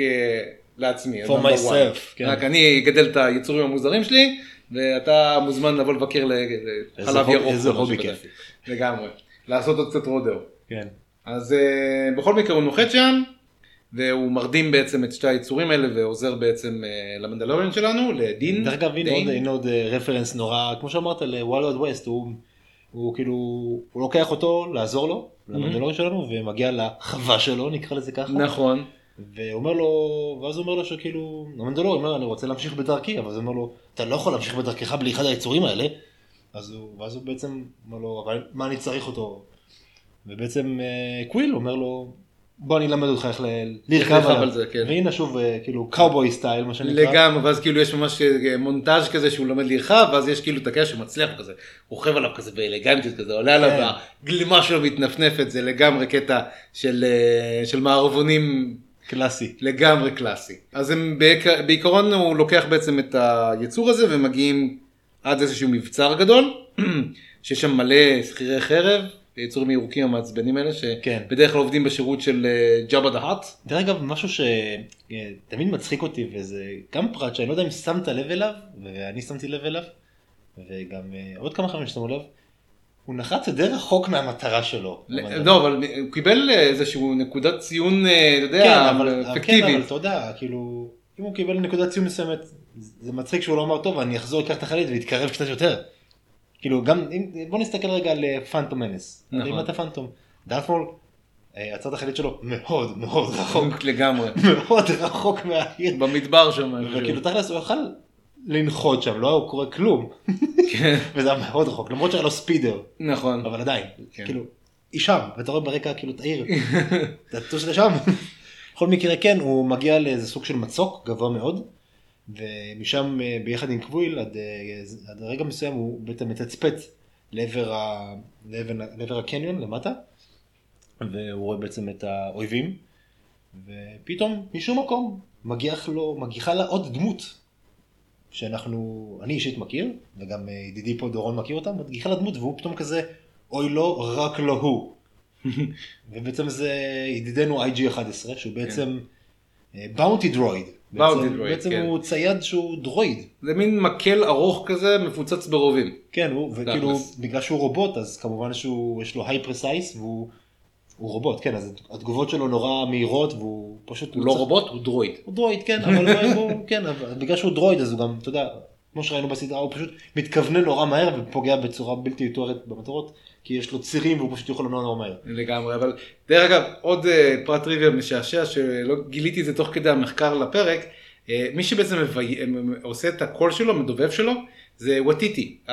לעצמי. For myself, כן. רק אני אגדל את היצורים המוזרים שלי, ואתה מוזמן לבוא לבקר לחלב ירוק. איזה הובי. כיפי. לגמרי. לעשות עוד קצת רודאו. כן. אז uh, בכל מקרה הוא נוחת שם, והוא מרדים בעצם את שתי היצורים האלה ועוזר בעצם uh, למנדלוריון שלנו, לדין. דרך אגב הנה. עוד- אה, רפרנס נורא, כמו שאמרת לוואלד ווסט, הוא הוא כאילו, הוא לוקח אותו לעזור לו, למנדלורים שלנו, ומגיע לחווה שלו, נקרא לזה ככה. נכון. ואומר לו, ואז הוא אומר לו שכאילו, המנדלור אומר, אני רוצה להמשיך בדרכי, אבל הוא אומר לו, אתה לא יכול להמשיך בדרכך בלי אחד היצורים האלה. אז הוא, ואז הוא בעצם אומר לו, אבל מה אני צריך אותו? ובעצם אה, קוויל אומר לו, בוא אני אלמד אותך איך לרכב. על זה, כן. והנה שוב, אה, כאילו, cowboy style, מה שנקרא. לגמרי, ואז כאילו יש ממש אה, מונטאז' כזה שהוא לומד לרכב, ואז יש כאילו את הקטע שמצליח כזה, רוכב עליו כזה באלגנטיות כזה, עולה עליו, כן. והגלימה שלו מתנפנפת, זה לגמרי קטע של, של מערבונים קלאסי. לגמרי קלאסי. אז הם בעיקר, בעיקרון הוא לוקח בעצם את היצור הזה ומגיעים עד איזשהו מבצר גדול, שיש שם מלא שכירי חרב, יצורים ירוקים המעצבנים האלה, כן. שבדרך כלל עובדים בשירות של אה, ג'אבה דה האט. דרך אגב, משהו שתמיד מצחיק אותי, וזה גם פרט שאני לא יודע אם שמת לב אליו, ואני שמתי לב אליו, וגם אה, עוד כמה חברים ששמו לב, הוא נחת די רחוק מהמטרה שלו. לא, אבל הוא קיבל איזשהו נקודת ציון, אה, אתה יודע, כן, אבל, כן, אפקטיבית. אבל אתה יודע, כאילו, אם הוא קיבל נקודת ציון מסוימת, זה מצחיק שהוא לא אמר, טוב, אני אחזור, אקח את החללית קצת יותר. כאילו, גם, אם, בוא נסתכל רגע על אה, פנטום מנס. נכון. אם אתה דארפמול, אה, עצר את החללית שלו מאוד מאוד רחוק, לגמרי. מאוד רחוק מהעיר. במדבר שם. וכאילו תכלס הוא יכל לנחות שם, לא היה קורה כלום. כן. וזה היה מאוד רחוק, למרות שהיה לו ספידר, נכון. אבל עדיין, כן. כאילו, היא שם, ואתה רואה ברקע כאילו את העיר, תטוס לשם. בכל מקרה כן, הוא מגיע לאיזה סוג של מצוק גבוה מאוד, ומשם אה, ביחד עם קוויל עד, אה, עד רגע מסוים הוא בעצם מתצפת לעבר, ה, לעבר, לעבר הקניון למטה, והוא רואה בעצם את האויבים, ופתאום משום מקום מגיח לו, מגיחה לה עוד דמות, שאנחנו, אני אישית מכיר, וגם אה, ידידי פה דורון מכיר אותה, מגיחה לה דמות והוא פתאום כזה, אוי לא, רק לא הוא. ובעצם זה ידידנו IG-11, שהוא בעצם bounty droid. Bounty droid, בעצם כן. הוא צייד שהוא דרויד. זה מין מקל ארוך כזה מפוצץ ברובים. כן, הוא, וכאילו. בגלל שהוא רובוט, אז כמובן שהוא, יש לו high precise, והוא הוא רובוט, כן, אז התגובות שלו נורא מהירות, והוא פשוט... הוא לא צריך- רובוט, הוא דרויד. הוא דרויד, כן, אבל הוא, כן, אבל בגלל שהוא דרויד, אז הוא גם, אתה יודע, כמו שראינו בסדרה, הוא פשוט מתכוונן נורא מהר ופוגע בצורה בלתי מתוארת במטרות, כי יש לו צירים והוא פשוט יכול לנוע נורא מהר. לגמרי, אבל דרך אגב, עוד אה, פרט טריוויה משעשע שלא גיליתי את זה תוך כדי המחקר לפרק, אה, מי שבעצם מביא, עושה את הקול שלו, מדובב שלו, זה וטיטי. ה-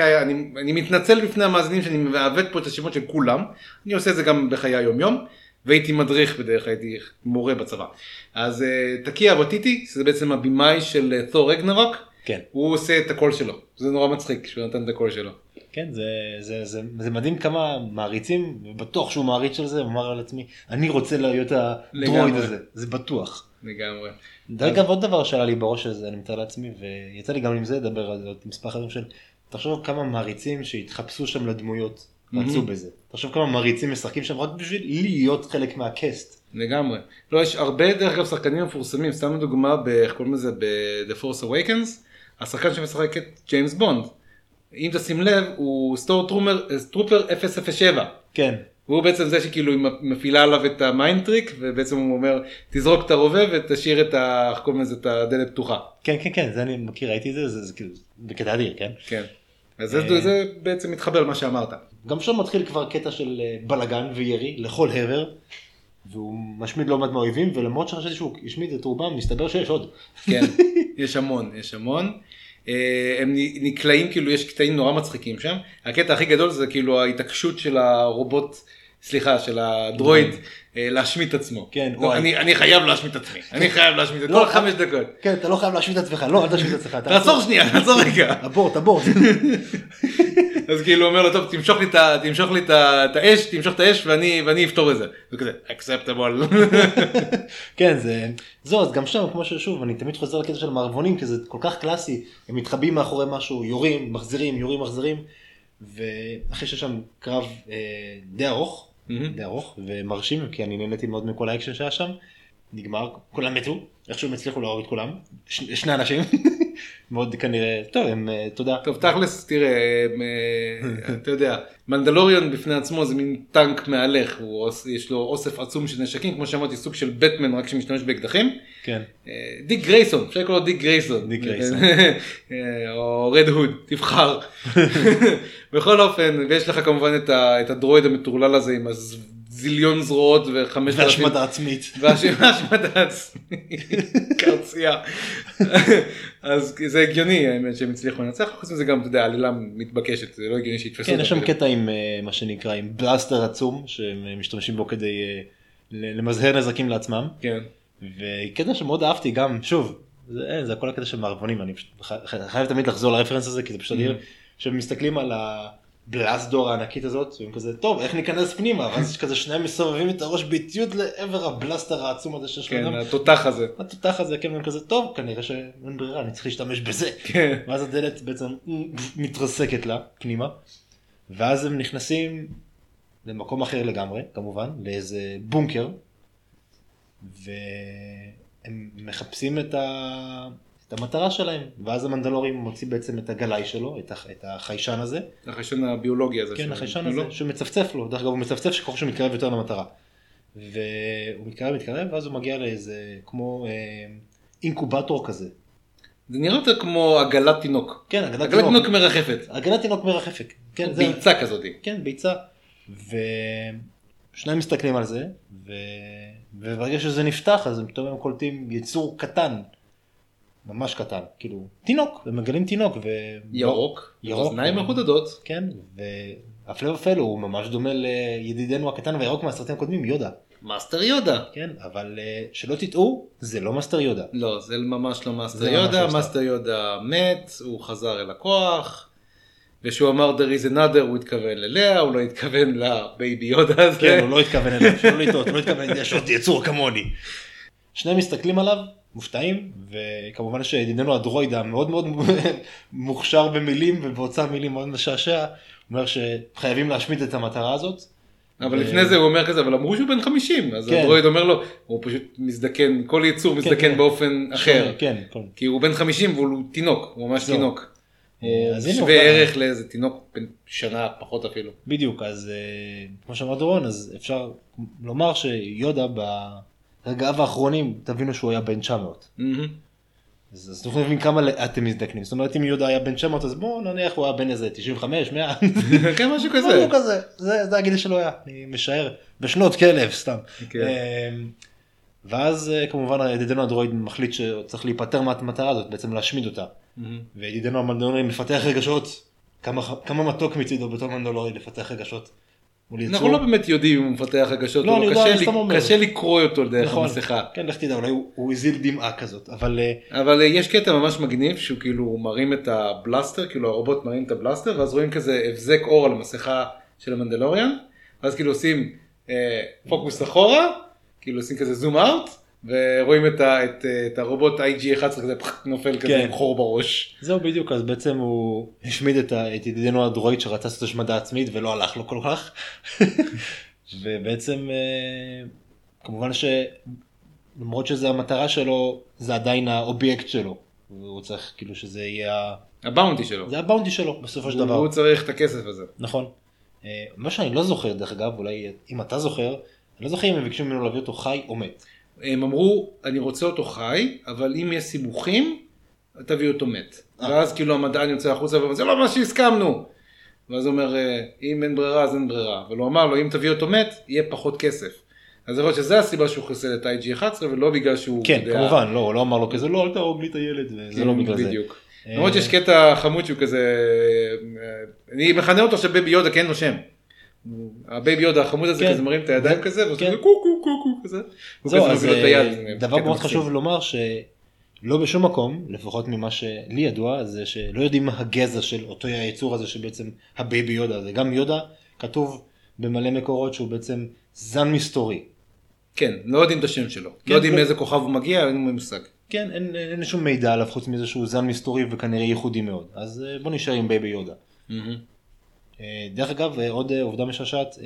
אה, אני, אני מתנצל בפני המאזינים שאני מעוות פה את השמות של כולם, אני עושה את זה גם בחיי היום יום, והייתי מדריך בדרך כלל, הייתי מורה בצבא. אז אה, תקיה וטיטי, שזה בעצם הבמאי של אה, תור רגנרוק, כן. הוא עושה את הקול שלו, זה נורא מצחיק שהוא נתן את הקול שלו. כן, זה, זה, זה, זה מדהים כמה מעריצים, ובטוח שהוא מעריץ של זה, הוא אמר על עצמי, אני רוצה להיות הדרויד לגמרי. הזה, זה בטוח. לגמרי. דרך אגב, עוד דבר שעלה לי בראש הזה, אני מתאר לעצמי, ויצא לי גם עם זה לדבר על זה עם מספר אחרים של, תחשוב כמה מעריצים שהתחפשו שם לדמויות, רצו בזה. תחשוב כמה מעריצים משחקים שם רק בשביל להיות חלק מהקאסט. לגמרי. לא, יש הרבה דרך אגב שחקנים מפורסמים, סתם לדוגמה, ב- איך קוראים לזה? ב-The Force Awakens, השחקן שמשחק את ג'יימס בונד. אם תשים לב, הוא stormtrooper, trooper 007. כן, והוא בעצם זה שכאילו היא מפעילה עליו את ה mind trick, ובעצם הוא אומר, תזרוק את הרובה ותשאיר את ה... איך קוראים לזה? את הדלת פתוחה. כן, כן, כן, זה אני מכיר, ראיתי את זה, זה, כאילו, בקטע אדיר, כן? כן. אז זה, זה בעצם מתחבר למה שאמרת. גם שם מתחיל כבר קטע של אה, בלאגן וירי לכל עבר, והוא משמיד לא מעט מהאויבים, ולמרות שחשבתי שהוא השמיד את רובם, מסתבר שיש עוד. כן, יש המון, יש המון. אה, הם נקלעים, כאילו יש קטעים נורא מצחיקים שם. הקטע הכי גדול זה כאילו ההתעקשות של הרובוט, סליחה, של הדרויד, אה, להשמיד את עצמו. כן, לא, וואי. אני אני חייב להשמיד את עצמי, אני חייב להשמיד את לא, כל חמש דקות. כן, אתה לא חייב להשמיד את עצמך, לא, אל תשמיד את עצמך. תעצור שנייה, תעצור רגע. אבורט, אבורט. אז כאילו הוא אומר לו, טוב, תמשוך לי את תמשוך לי האש, תמשוך את האש ואני ואני אפתור את זה. וכזה, acceptable. כן, זה... זהו, אז גם שם, כמו ששוב, אני תמיד חוזר לקטע של מערבונים, כי זה כל כך קלאסי, הם מתחבאים מאחורי משהו, יורים, מחזירים, יורים, מחזירים, ואחרי שיש שם קרב אה, די ארוך. די ארוך ומרשים, כי אני נהניתי מאוד מכל האקשן שהיה שם, נגמר, כולם מתו, איכשהו הם הצליחו להרוג את כולם. שני אנשים, מאוד כנראה, טוב, הם, אה, תודה. טוב תכלס תראה אה, אתה יודע מנדלוריון בפני עצמו זה מין טנק מהלך הוא יש לו אוסף עצום של נשקים כמו שאמרתי סוג של בטמן רק שמשתמש באקדחים. כן. אה, דיק גרייסון אפשר לקרוא לו דיק גרייסון. דיק גרייסון. או רד הוד תבחר. בכל אופן ויש לך כמובן את הדרואיד המטורלל הזה עם הזיליון זרועות וחמש אלפים. והשמדה עצמית. והשמדה עצמית, קרצייה. אז זה הגיוני האמת שהם הצליחו לנצח, חוץ מזה גם אתה יודע עלילה מתבקשת, זה לא הגיוני שיתפסו. כן, יש שם. קטע עם אה, מה שנקרא עם blaster עצום שהם אה, משתמשים בו כדי אה, ל- למזער נזקים לעצמם כן. וקטע שמאוד אהבתי גם שוב זה, זה הכל הקטע של מערבונים אני פשוט חייב תמיד לחזור לרפרנס הזה כי זה פשוט אדיר שמסתכלים על ה blast door הענקית הזאת והם כזה טוב איך ניכנס פנימה ואז יש כזה שניהם מסובבים את הראש באיטיות לעבר ה blaster העצום הזה שיש כן, לאדם. התותח הזה. התותח הזה כן והם כזה טוב כנראה שאין ברירה אני צריך להשתמש בזה. כן. ואז הדלת בעצם מתרסקת לה פנימה, ואז הם נכנסים למקום אחר לגמרי, כמובן, לאיזה בונקר, והם מחפשים את, ה... את המטרה שלהם, ואז המנדלורים מוציא בעצם את הגלאי שלו, את, הח... את החיישן הזה, החיישן הביולוגי הזה. כן, החיישן לא? הזה, שמצפצף לו, דרך אגב הוא מצפצף שככל שהוא מתקרב יותר למטרה. והוא מתקרב, מתקרב, ואז הוא מגיע לאיזה, כמו אה, אינקובטור כזה. זה נראה יותר כמו עגלת תינוק. כן, עגלת תינוק מרחפת. הגנת תינוק מרחפת. כן, זה... ביצה כזאת. כן, ביצה. ושניים מסתכלים על זה, ו... וברגע שזה נפתח אז הם פתאום הם קולטים יצור קטן. ממש קטן, כאילו תינוק, ומגלים תינוק, ו... ירוק, ירוק, אוזניים אה, מחודדות. כן, והפלא ופלא הוא ממש דומה לידידנו הקטן והירוק מהסרטים הקודמים, יודה. מאסטר יודה. כן, אבל אה, שלא תטעו, זה לא מאסטר יודה. לא, זה ממש לא מאסטר יודה, לא. מאסטר יודה מת, הוא חזר אל הכוח. ושהוא אמר there is another הוא התכוון ללאה, הוא לא התכוון לבייבי יודה הזה. כן, הוא לא התכוון אליו, שלא לטעות, הוא לא התכוון, יש עוד יצור כמוני. שניהם מסתכלים עליו, מופתעים, וכמובן שידידנו הדרויד המאוד מאוד מוכשר במילים ובהוצאה מילים מאוד משעשע, אומר שחייבים להשמיד את המטרה הזאת. אבל לפני זה הוא אומר כזה, אבל אמרו שהוא בן 50, אז כן. הדרויד אומר לו, הוא פשוט מזדקן, כל יצור מזדקן כן. באופן אחר. כן, כן. כי הוא בן 50 והוא תינוק, הוא ממש זהו. תינוק. אה, אז הנה שווה ערך לאיזה תינוק בן שנה פחות אפילו. בדיוק, אז אה, כמו שאמר דורון, אז אפשר לומר שיודה ברגעיו האחרונים, תבינו שהוא היה בן 900. מהמם. אז אז אתם יכולים להבין כמה אתם מזדקנים. זאת אומרת, אם יהודה היה בן 900, אז בואו נניח הוא היה בן איזה 95, 100. כן, משהו כזה. משהו כזה, זה זה הגיל שלו היה, אני משער, בשנות כלב סתם. כן. אמ, ואז אה, כמובן ידידנו הדרואיד מחליט שצריך להיפטר מהמטרה הזאת, בעצם להשמיד אותה. וידידנו המנדלורי מפתח רגשות, כמה כמה מתוק מצידו בתור מנדלורי לפתח רגשות. אנחנו לא באמת יודעים אם הוא מפתח רגשות, לא, או אני לא, יודע, קשה אני לי- סתם אומר. קשה לקרוא אותו דרך נכון. המסכה. כן, לך תדע, אולי הוא- הוא הזיל דמעה כזאת, אבל אה, אבל אה, יש קטע ממש מגניב שהוא כאילו מרים את הבלסטר, כאילו הרובוט מרים את הבלסטר, ואז רואים כזה הבזק אור על המסכה של המנדלוריאן, ואז כאילו עושים אה, פוקוס אחורה, כאילו עושים כזה zoom out, ורואים את, ה, את, אה, את הרובוט IG-11 כזה נופל כזה כן. עם חור בראש. זהו בדיוק, אז בעצם הוא השמיד את, את ידידנו הדרואיד שרצה לעשות השמדה עצמית ולא הלך לו כל כך. ובעצם אה, כמובן שלמרות שזה המטרה שלו, זה עדיין האובייקט שלו. הוא צריך כאילו שזה יהיה, הבאונטי שלו. זה הבאונטי שלו בסופו של דבר. הוא צריך את הכסף הזה. נכון. אה, מה שאני לא זוכר דרך אגב, אולי אם אתה זוכר, אני לא זוכר אם הם ביקשו ממנו להביא אותו חי או מת. הם אמרו, אני רוצה אותו חי, אבל אם יש סיבוכים, תביא אותו מת. אה. ואז כאילו המדען יוצא החוצה ואומר, זה לא מה שהסכמנו. ואז הוא אומר, "אה, אם אין ברירה אז אין ברירה. אבל הוא אמר לו, אם תביא אותו מת, יהיה פחות כסף. אז יכול להיות שזו הסיבה שהוא חיסל את ה-IG11 ולא בגלל שהוא... כן, יודע- כמובן, לא, הוא לא אמר לו כזה, לא, אל תהרוג לי את הילד, זה לא כן, בגלל זה. בדיוק. אה, למרות שיש קטע חמוד שהוא כזה, אני מכנה אותו בייבי יודה כי אין לו שם. הבייבי יודה החמוד הזה כן. כזה מרים את הידיים כזה, ועושה כן. כזה קו קו קו קו כזה. זהו, אז אה, זה דבר מאוד. חשוב לומר שלא בשום מקום, לפחות ממה שלי ידוע, זה שלא יודעים מה הגזע של אותו היצור הזה שבעצם הבייבי יודה הזה. גם יודה כתוב במלא מקורות שהוא בעצם זן מסתורי. כן, לא יודעים את השם שלו. כן, לא יודעים לא- מאיזה כוכב הוא מגיע, אין מושג. כן, אין, אין שום מידע עליו חוץ מזה שהוא זן מסתורי וכנראה ייחודי מאוד. אז אה, בוא נשאר עם בייבי יודה. אה, דרך אגב, אה, עוד אה, עובדה משעשעת,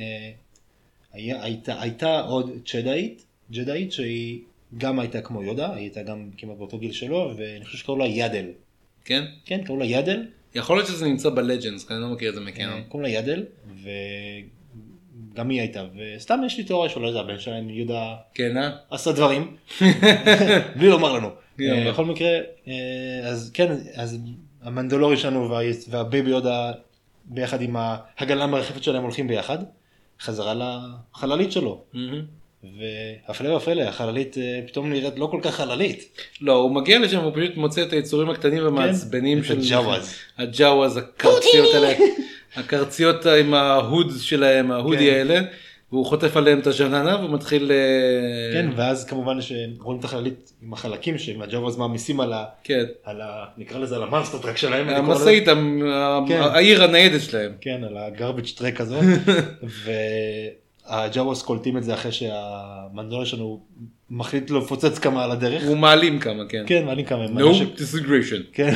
הייתה, הייתה עוד ג'דאית, ג'דאית שהיא גם הייתה כמו יודה, היא הייתה גם כמעט באותו גיל שלו, ואני חושב שקראו לה ידל. כן? כן, קראו לה ידל, יכול להיות שזה נמצא ב Legends, כי אני לא מכיר את זה מקנון. קראו לה ידל, וגם היא הייתה, וסתם יש לי תיאוריה שלא יודע, הבן שלהם יהודה כן, אה? עשה דברים, בלי לומר לנו. לומר. בכל מקרה, אז כן, אז המנדלורי שלנו וה- והבייבי יודה ביחד עם העגלה המרחפת שלהם הולכים ביחד, חזרה לחללית שלו. והפלא ופלא, החללית אה, פתאום נראית לא כל כך חללית. לא, הוא מגיע לשם, הוא פשוט מוצא את היצורים הקטנים והמעצבנים כן, את הג'אווז. הג'אווז, הקרציות האלה, הקרציות עם ההוד שלהם, ההודי כן. והוא חוטף עליהם את הז'ננה ומתחיל... אה, כן, ואז כמובן שרואים את החללית עם החלקים שהם הג'אווז מעמיסים על ה... כן. על ה... נקרא לזה על ה monster truck שלהם. לזה. המשאית, המ- ה- כן. העיר הניידת שלהם. כן, על ה garbage truck הזאת. והג'אווז קולטים את זה אחרי שהמנדולה שלנו מחליט לפוצץ כמה על הדרך. הוא מעלים כמה, כן. כן, מעלים כמה. No disintegration. כן.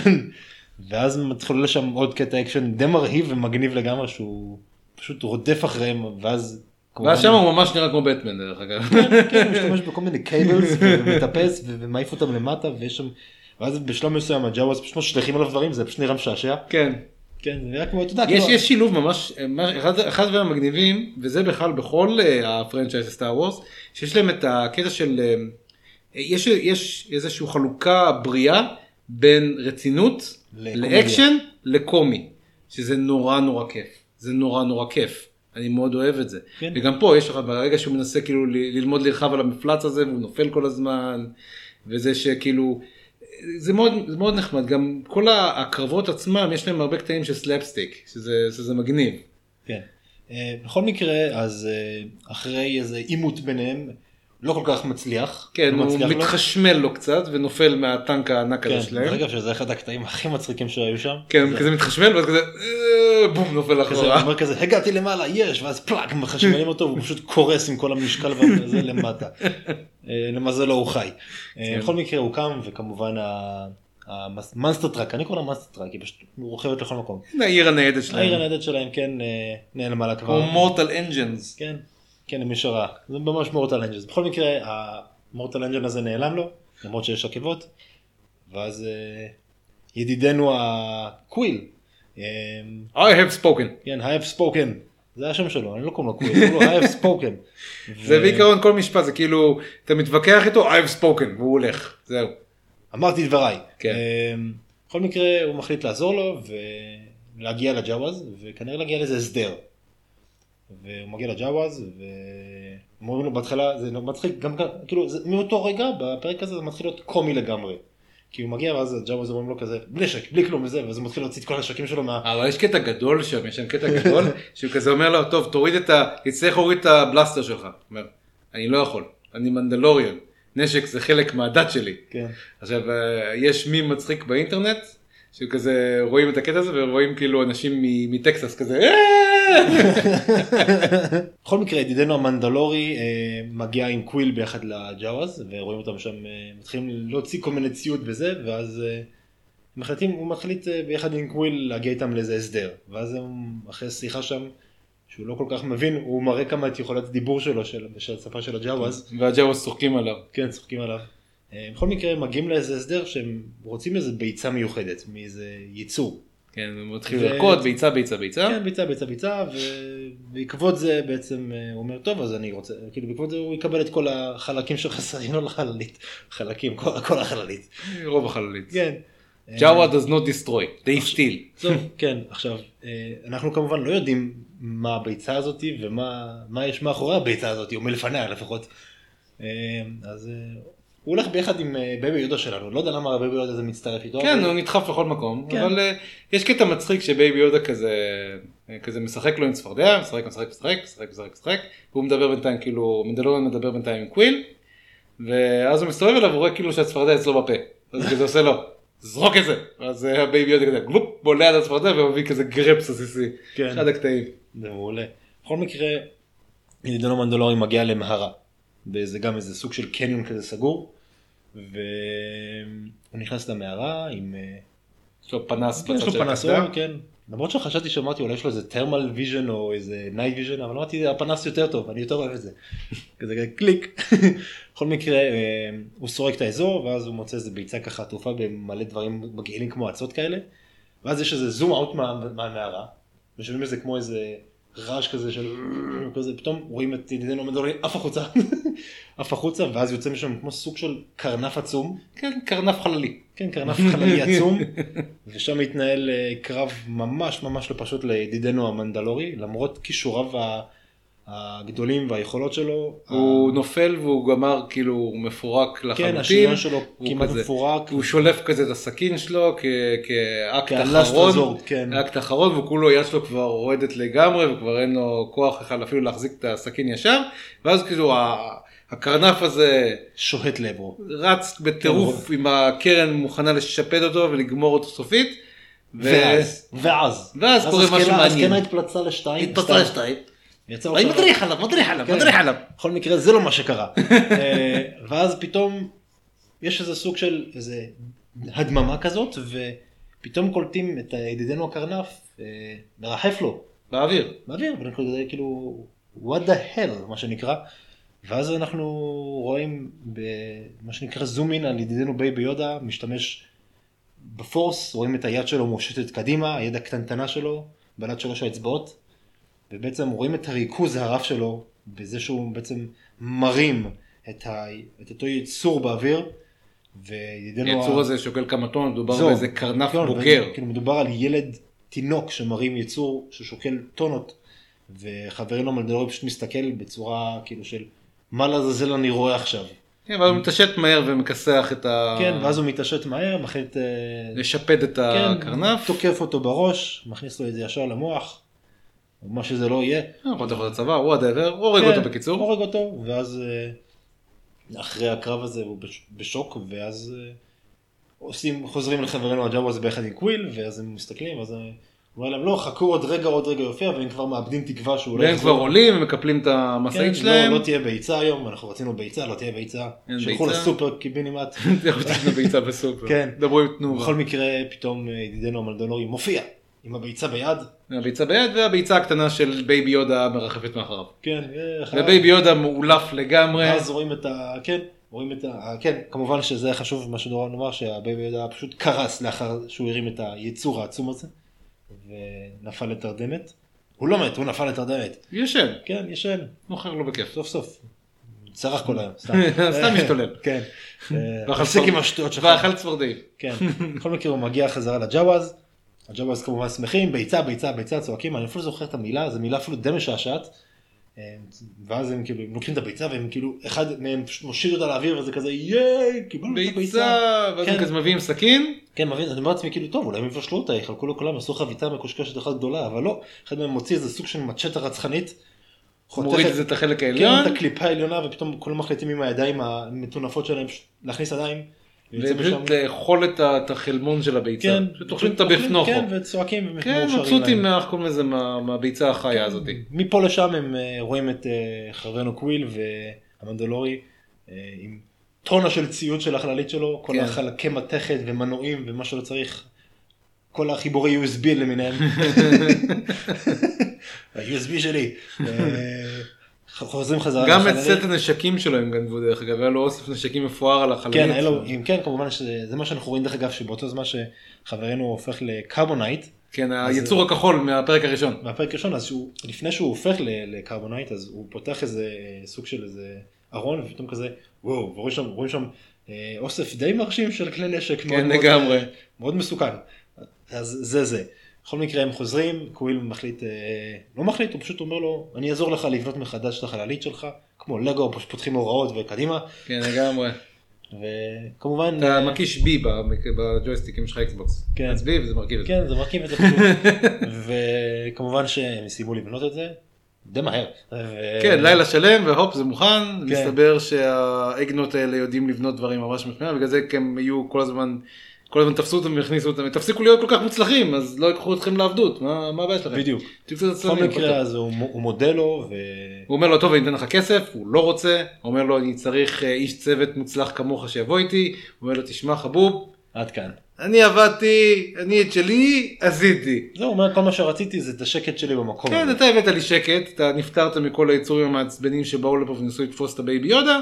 ואז מתחולל שם עוד קטע אקשן די מרהיב ומגניב לגמרי שהוא פשוט רודף אחריהם ואז. ואז שם הוא ממש נראה כמו בטמן דרך אגב. כן, הוא משתמש בכל מיני cables ומטפס ומעיף אותם למטה ויש שם. ואז בשלב מסוים הג'אווז פשוט משליכים עליו דברים זה פשוט נראה משעשע. כן. כן, זה נראה כמו, אתה יודע, יש, יש שילוב ממש, אחד, אחד הדברים המגניבים, וזה בכלל בכל אה, ה franchise סטאר וורס, שיש להם את הקטע של, אה, יש, יש איזושהי חלוקה בריאה בין רצינות. לאקשן לקומי, שזה נורא נורא כיף, זה נורא נורא כיף, אני מאוד אוהב את זה. כן. וגם פה יש לך ברגע שהוא מנסה כאילו ללמוד לרכב על המפלץ הזה והוא נופל כל הזמן, וזה שכאילו, זה מאוד, זה מאוד נחמד, גם כל הקרבות עצמם יש להם הרבה קטעים של סלפסטיק, שזה, שזה מגניב. כן. אה, בכל מקרה, אז אה, אחרי איזה עימות ביניהם, לא כל כך מצליח. כן, לא הוא מצליח לו. מתחשמל לו קצת ונופל מהטנק הענק הזה כן, שלהם. דרך אגב שזה אחד הקטעים הכי מצחיקים שהיו שם. כן, זה- כזה מתחשמל ואז כזה אה, בום נופל כזה, הוא אחורה. אומר כזה, הגעתי למעלה, יש, ואז פלאק, מחשמלים אותו, והוא פשוט קורס עם כל המשקל וזה למטה. אה, למזלו הוא חי. אה, כן. בכל מקרה הוא קם, וכמובן ה monster truck, אני קורא לה monster truck, היא פשוט רוכבת לכל מקום. העיר הניידת שלהם. העיר הניידת שלהם כן נעלמה לה כבר. כמו Mortal Engines. כן, כן, למי שראה. זה ממש Mortal Engines. בכל מקרה, ה Mortal Engine הזה נעלם לו, למרות שיש עקבות, ואז אה, ידידנו הקוויל, אה, I have spoken. כן, I have spoken, זה השם שלו, אני לא קוראים לו קוויל, קוראים לו I have spoken. זה בעיקרון כל משפט זה כאילו אתה מתווכח איתו I have spoken והוא הולך. זהו. אמרתי דבריי. כן. אה, בכל מקרה הוא מחליט לעזור לו ולהגיע לג'אווז וכנראה להגיע לאיזה הסדר. והוא מגיע לג'אווז ואומרים לו בהתחלה זה מצחיק גם כאילו זה, מאותו רגע בפרק הזה זה מתחיל להיות קומי לגמרי. כי הוא מגיע ואז הג'אווז אומרים לו כזה בלי נשק בלי כלום וזה ואז הוא מתחיל להוציא את כל הנשקים שלו מה... אבל יש קטע גדול שם, יש שם קטע גדול, שהוא כזה אומר לו, טוב, תוריד את ה... תצטרך להוריד את הבלסטר שלך. הוא אומר, אני לא יכול, אני מנדלוריון, נשק זה חלק מהדת שלי. כן. עכשיו, אה, יש מי מצחיק באינטרנט, שכזה רואים את הקטע הזה ורואים כאילו אנשים מטקסס כזה, "אה!" בכל מקרה ידידנו המנדלורי אה, מגיע עם קוויל ביחד לג'אווז ורואים אותם שם אה, מתחילים להוציא כל מיני ציוד וזה ואז אה, מחליטים הוא מחליט ביחד עם קוויל להגיע איתם לאיזה הסדר ואז אחרי שיחה שם שהוא לא כל כך מבין הוא מראה כמה את יכולת הדיבור שלו של, של השפה של הג'אווז והג'אווז צוחקים עליו. כן צוחקים עליו. בכל מקרה הם מגיעים לאיזה הסדר שהם רוצים איזה ביצה מיוחדת מאיזה ייצור. כן, הוא מתחיל ו- לרקוד, ביצה, ביצה, ביצה. כן, ביצה, ביצה, ביצה, ובעקבות זה בעצם אה, הוא אומר, טוב, אז אני רוצה, כאילו בעקבות זה הוא יקבל את כל החלקים שחסרים לו לחללית, חלקים, כל, כל החללית. רוב החללית. כן. ג'אווה does not destroy, they steal. טוב, כן, עכשיו, אה, אנחנו כמובן לא יודעים מה הביצה הזאתי ומה מה יש מאחורי הביצה הזאתי, או מלפניה לפחות. אה, אז הוא הולך ביחד עם אה, בייבי יודה שלנו, לא יודע למה הבייבי יודה הזה מצטרף איתו. כן, אבל- הוא נדחף לכל מקום, כן. אבל אה, יש קטע מצחיק שבייבי יודה כזה, אה, כזה משחק לו עם צפרדע, משחק, משחק, משחק, משחק, משחק, משחק, והוא מדבר בינתיים כאילו, מנדלורן מדבר בינתיים עם קוויל, ואז הוא מסתובב אליו והוא רואה כאילו שהצפרדע אצלו בפה, אז כזה עושה לו, זרוק את זה, אז הבייבי יודה כזה, גלופ, בולע על הצפרדע ומביא כזה גרפס עסיסי, כן. אחד הקטעים. זה מעולה. בכל מקרה, ידידנו מנדלורי מגיע למהרה. וזה גם איזה סוג של קניון כזה סגור. והוא נכנס למערה עם... אה, יש לו פנס כן, יש לו פנס. אור, כן. למרות שחשבתי שאמרתי אולי יש לו איזה thermal vision או איזה night vision, אבל אמרתי הפנס יותר טוב, אני יותר אוהב את זה. כזה קליק. בכל מקרה, אה, הוא סורק את האזור, ואז הוא מוצא איזה ביצה ככה עטופה במלא דברים מגעילים כמו אצות כאלה. ואז יש איזה זום אאוט מה- מהמערה, ושומעים איזה כמו איזה רעש כזה של כזה, פתאום רואים את ידידנו מדורי עף החוצה, עף החוצה, ואז יוצא משם כמו סוג של קרנף עצום. כן, קרנף חללי. כן, קרנף חללי עצום, ושם התנהל אה, קרב ממש ממש לא פשוט לידידנו המנדלורי, למרות כישוריו ה- הגדולים והיכולות שלו. הוא נופל והוא גמר כאילו הוא מפורק כן, לחלוטין. השריון שלו הוא כמעט כזה- מפורק. הוא שולף כזה את הסכין שלו כ- כאקט אחרון, כן. אקט אחרון וכולו היד שלו כבר רועדת לגמרי וכבר אין לו כוח אחד אפילו להחזיק את הסכין ישר ואז כאילו ה- הקרנף הזה שוחט לעברו. רץ בטירוף כן, עם הקרן מוכנה לשפד אותו ולגמור אותו סופית. ואז, ואז, ואז קורה משהו מעניין. הזקנה התפלצה לשתיים. התפצלה סתם. אני מדריך עליו מדריך עליו כן. מדריך עליו. בכל מקרה זה לא מה שקרה. אה, ואז פתאום יש איזה סוג של איזה הדממה כזאת ופתאום קולטים את ידידנו הקרנף אה, מרחף לו באוויר. באוויר ואנחנו כאילו what the hell מה שנקרא. ואז אנחנו רואים במה שנקרא zoom in על ידידנו בייבי יודה משתמש ב Force רואים את היד שלו מושטת קדימה היד הקטנטנה שלו בעלת שלוש האצבעות ובעצם רואים את הריכוז הרב שלו בזה שהוא בעצם מרים את, ה... את אותו יצור באוויר וידידנו היצור הזה שוקל כמה טון מדובר זהו. באיזה קרנף כן, בוגר. כאילו מדובר על ילד תינוק שמרים יצור ששוקל טונות וחברנו מלדלורי פשוט מסתכל בצורה כאילו של מה לעזאזל אני רואה עכשיו. כן, אבל הוא מתעשת מהר ומכסח את ה... כן, ואז הוא מתעשת מהר, מחליט... אה, לשפד את כן, הקרנף. תוקף אותו בראש, מכניס לו את זה ישר למוח, מה שזה לא יהיה. אה, יכול להיות לצוואר, whatever, הורג כן, אותו בקיצור. הורג אותו, ואז אה, אחרי הקרב הזה הוא בש- בשוק, ואז אה, עושים, חוזרים לחברינו הג'אווז ביחד עם קוויל, ואז הם מסתכלים, הוא אומר להם, לא, חכו עוד רגע, עוד רגע יופיע, והם כבר מאבדים תקווה שהוא לא והם. כבר עולים ומקפלים את כן, המשאית שלהם. לא, לא תהיה ביצה היום, אנחנו רצינו ביצה, לא תהיה ביצה. שלחו. לסופר קיבינימט. תקנו ביצה בסופר. כן. דברו עם תנובה. בכל מקרה, פתאום אה, ידידנו המנדלורי מופיע עם הביצה ביד. הביצה ביד והביצה הקטנה של בייבי יודה מרחפת מאחריו. כן, אה. ובייבי יודה מאולף לגמרי. ואז רואים את ה... כן, רואים את ה... כן, כמובן שזה היה חשוב מה שדורון אמר, שהבייבי יודה פשוט קרס לאחר שהוא הרים את היצור העצום הזה, ונפל לתרדמת. הוא לא מת, הוא נפל לתרדמת. ישן, כן, ישן, נוחר לו בכיף. סוף סוף. צרח כל היום, סתם. סתם משתולל. כן. אה, ואכל תפסיק צפרדע. עם השטויות שלך. ואכל צפרדעים. כן. בכל מקרה הוא מגיע חזרה לג'אווז. הג'אווז כמובן שמחים, ביצה, ביצה, ביצה, צועקים, אני אפילו לא זוכר את המילה, זו מילה אפילו די משעשעת. אה, ואז הם כאילו, הם לוקחים את הביצה והם כאילו, אחד מהם פשוט מושיט אותה לאוויר וזה כזה ייי, קיבלנו את הביצה. ביצה, ואז הם כן. כזה מביאים סכין. כן, מבין, אני אומר לעצמי כאילו, טוב, אולי הם יבשלו אותה, יחלקו לכולם, יעשו חביתה מקושקשת אחת גדולה, אבל לא, אחד מהם מוציא איזה סוג של מצ'טה רצחנית. מוריד את- את זה את החלק כן, העליון. את הקליפה העליונה, ופתאום כולם מחליטים עם הידיים המטונפות שלהם להכניס ידיים. משם- לאכול את החלמון של הביצה. כן, פשוט אוכלים את הבפנוכו. כן, וצועקים. כן, מבסוטים. מה- קוראים לזה מה- מהביצה החיה הזאתי. מפה לשם הם אה, רואים את אה, חברנו קוויל והמנדלורי אה, עם טונה של ציוד של החללית שלו, כל כן. החלקי מתכת ומנועים ומה שלא צריך, כל החיבורי USB למיניהם. ה-USB שלי. אה, חוזרים חזרה גם את. סט הנשקים שלו הם גנבו דרך אגב, היה לו אוסף נשקים מפואר על החללית. כן, היה לו, אם כן, כמובן שזה מה שאנחנו רואים דרך אגב, שבאותו זמן שחברנו הופך לקרבונייט, כן, היצור הכחול מהפרק הראשון. מהפרק הראשון, אז שהוא, לפני שהוא הופך לקרבונייט, אז הוא פותח איזה סוג של איזה ארון, ופתאום כזה, וואו, ורואים שם, רואים שם אה, אוסף די מרשים של כלי נשק. מאוד כן, מאוד, לגמרי. אה, מאוד מסוכן. אז זה זה. בכל מקרה הם חוזרים, קוויל מחליט, אה, לא מחליט, הוא פשוט אומר לו, אני אעזור לך לבנות מחדש את החללית שלך, כמו לגו, פשוט פותחים הוראות וקדימה, כן, לגמרי. וכמובן, אתה אה, מקיש B בג'ויסטיק של ה Xbox. כן. מצביעי וזה מרכיב את זה. כן, זה מרכיב את זה פשוט, וכמובן שהם סיימו לבנות את זה, די מהר. כן, לילה שלם והופ זה מוכן, כן. מסתבר שהאגנות האלה יודעים לבנות דברים ממש משמעותיים, בגלל זה הם יהיו כל הזמן, כל הזמן תפסו אותם והכניסו אותם, תפסיקו להיות כל כך מוצלחים, אז לא ייקחו אתכם לעבדות, מה הבעיה שלכם? בדיוק. בכל. מקרה אז הוא מודה לו, ו... הוא אומר לו טוב אני אתן לך כסף, הוא לא רוצה, הוא אומר לו אני צריך אה, איש צוות מוצלח כמוך שיבוא איתי, הוא אומר לו תשמע חבוב, עד כאן. אני עבדתי, אני את שלי עשיתי. זהו, הוא אומר כל מה שרציתי זה את השקט שלי במקום כן, הזה. אתה הבאת לי שקט, אתה נפטרת מכל היצורים המעצבנים שבאו לפה וניסו לתפוס את הבייבי יודה,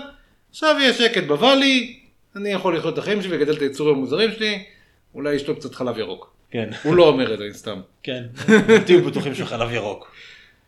עכשיו יהיה שקט בוואלי, אני יכול לחיות את החיים שלי ולגדל את היצורים המוזרים שלי, אולי יש לו קצת חלב ירוק. כן, הוא לא אומר את זה סתם. כן. תהיו בטוחים שהוא חלב ירוק.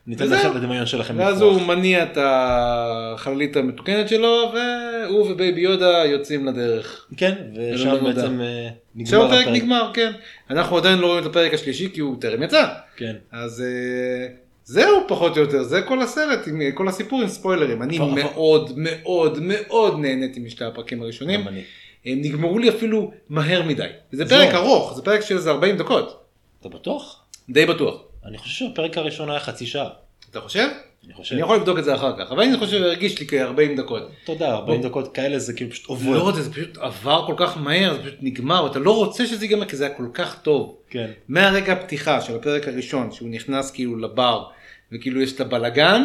ניתן. לכם לדמיון שלכם ואז לפרוח. הוא מניע את החללית המתוקנת שלו, והוא ובייבי יודה יוצאים לדרך. כן, ושם. בעצם אה, נגמר הפרק נגמר, כן. אנחנו עדיין לא רואים את הפרק השלישי כי הוא טרם יצא. כן. אז אה, זהו פחות או יותר, זה כל הסרט, עם, כל הסיפור עם ספוילרים. אני אבל- מאוד מאוד מאוד נהניתי משתי הפרקים הראשונים. גם אני. הם נגמרו לי אפילו מהר מדי. זה זהו. פרק ארוך, זה פרק של איזה 40 דקות. אתה בטוח? די בטוח. אני חושב שהפרק הראשון היה חצי שעה. אתה חושב? אני חושב. אני יכול לבדוק את זה אחר כך, אבל אני חושב שהרגיש לי כ-40 דקות. אתה יודע, 40 בוא. דקות כאלה זה כאילו פשוט עובר. לא זה פשוט עבר כל כך מהר, זה פשוט נגמר, ואתה לא רוצה שזה ייגמר כי זה היה כל כך טוב. כן. מהרגע הפתיחה של הפרק הראשון, שהוא נכנס כאילו לבר, וכאילו יש את הבלגן,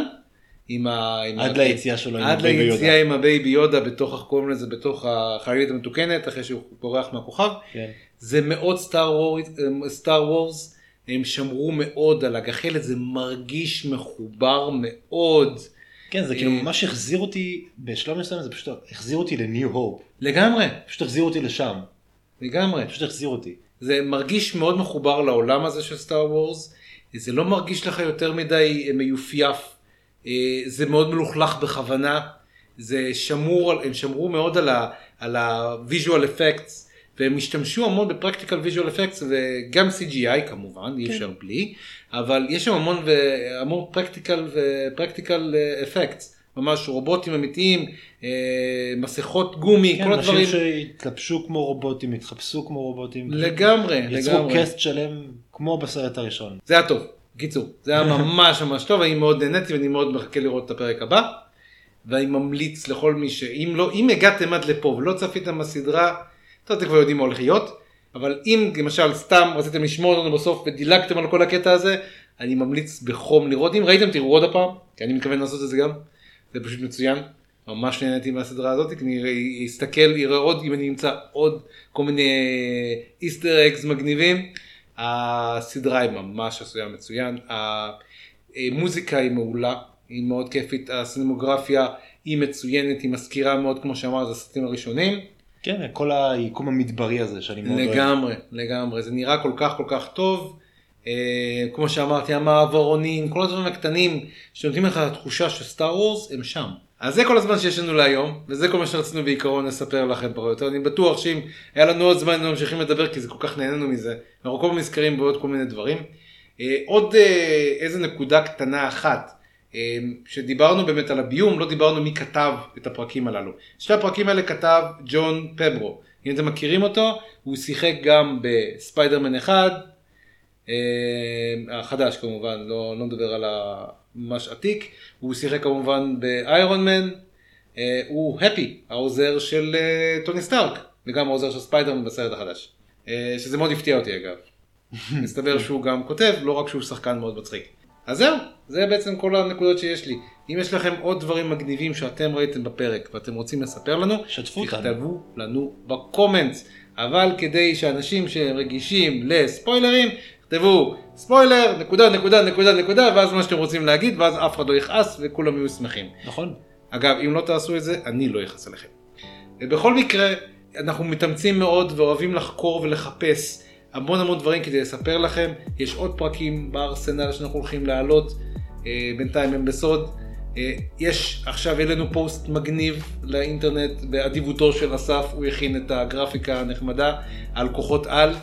עם ה... עם עד ה- ליציאה שלו עם עד הבייבי ליציאה יודה. עם הבייבי יודה בתוך, איך קוראים לזה, בתוך החללית המתוקנת, אחרי שהוא בורח מהכוכב. כן. זה מאוד סטאר סטאר וורס, הם שמרו מאוד על הגחלת, זה מרגיש מחובר מאוד. כן, זה כאילו אה, ממש החזיר אותי, בשלב מסוים זה פשוט החזיר אותי לניו הופ. לגמרי, פשוט החזיר אותי לשם. לגמרי. פשוט החזיר אותי. זה מרגיש מאוד מחובר לעולם הזה של סטאר וורס, זה לא מרגיש לך יותר מדי אה, מיופייף, אה, זה מאוד מלוכלך בכוונה, זה שמור, הם שמרו מאוד על ה-visual effects, והם השתמשו המון בפרקטיקל visual effects וגם CGI כמובן, אי אפשר בלי, אבל יש שם המון, ו- המון practical ו-practical effects, ממש רובוטים אמיתיים, אה, מסכות גומי, כן, כל הדברים. אנשים שהתלבשו כמו רובוטים, התחפשו כמו רובוטים. לגמרי, יצרו לגמרי. קאסט שלם כמו בסרט הראשון. זה היה טוב. קיצור, זה היה ממש ממש טוב, אני מאוד נהניתי ואני מאוד מחכה לראות את הפרק הבא. ואני ממליץ לכל מי שאם לא, אם הגעתם עד לפה ולא צפיתם בסדרה, אתם כבר יודעים מה הולך להיות, אבל אם למשל סתם רציתם לשמוע אותנו בסוף ודילגתם על כל הקטע הזה, אני ממליץ בחום לראות, אם ראיתם תראו עוד הפעם, כי אני מתכוון לעשות את זה גם, זה פשוט מצוין, ממש נהניתי מהסדרה הזאת, כי אני אסתכל, יראה עוד, אם אני אמצא עוד כל מיני איסטר אקס מגניבים, הסדרה היא ממש עשויה מצוין, המוזיקה היא מעולה, היא מאוד כיפית, הסינמוגרפיה היא מצוינת, היא מזכירה מאוד כמו שאמרת, הסרטים הראשונים. כן, כל היקום המדברי הזה שאני מאוד אוהב. לגמרי, לגמרי, זה נראה כל כך כל כך טוב. אה, כמו שאמרתי, המעברונים, כל הדברים הקטנים שנותנים לך את התחושה שסטאר וורס הם שם. אז זה כל הזמן שיש לנו להיום, וזה כל מה שרצינו בעיקרון לספר לכם או יותר. אני בטוח שאם היה לנו עוד זמן, היינו ממשיכים לדבר, כי זה כל כך נהנינו מזה. אנחנו כל הזמן נזכרים בעוד כל מיני דברים. אה, עוד אה, איזה נקודה קטנה אחת, שדיברנו באמת על הביום, לא דיברנו מי כתב את הפרקים הללו. שתי הפרקים האלה כתב ג'ון פברו. אם אתם מכירים אותו, הוא שיחק גם בספיידרמן 1, אה, החדש כמובן, לא, לא מדבר על הממש עתיק, הוא שיחק כמובן באיירון מן, אה, הוא הפי, העוזר של אה, טוני סטארק, וגם העוזר של ספיידרמן בסרט החדש, אה, שזה מאוד הפתיע אותי אגב. מסתבר שהוא גם כותב, לא רק שהוא שחקן מאוד מצחיק. אז זהו, זה בעצם כל הנקודות שיש לי. אם יש לכם עוד דברים מגניבים שאתם ראיתם בפרק ואתם רוצים לספר לנו, שתפו אותנו. תכתבו לנו בקומנטס. אבל כדי שאנשים שרגישים לספוילרים, תכתבו ספוילר, נקודה, נקודה, נקודה, נקודה, ואז מה שאתם רוצים להגיד, ואז אף אחד לא יכעס וכולם יהיו שמחים. נכון? אגב, אם לא תעשו את זה, אני לא אכעס עליכם. ובכל מקרה, אנחנו מתאמצים מאוד ואוהבים לחקור ולחפש המון המון דברים כדי לספר לכם. יש עוד פרקים בארסנל שאנחנו הולכים להעלות, אה, בינתיים הם בסוד. אה, יש עכשיו העלינו פוסט מגניב לאינטרנט באדיבותו של אסף, הוא הכין את הגרפיקה הנחמדה על כוחות על.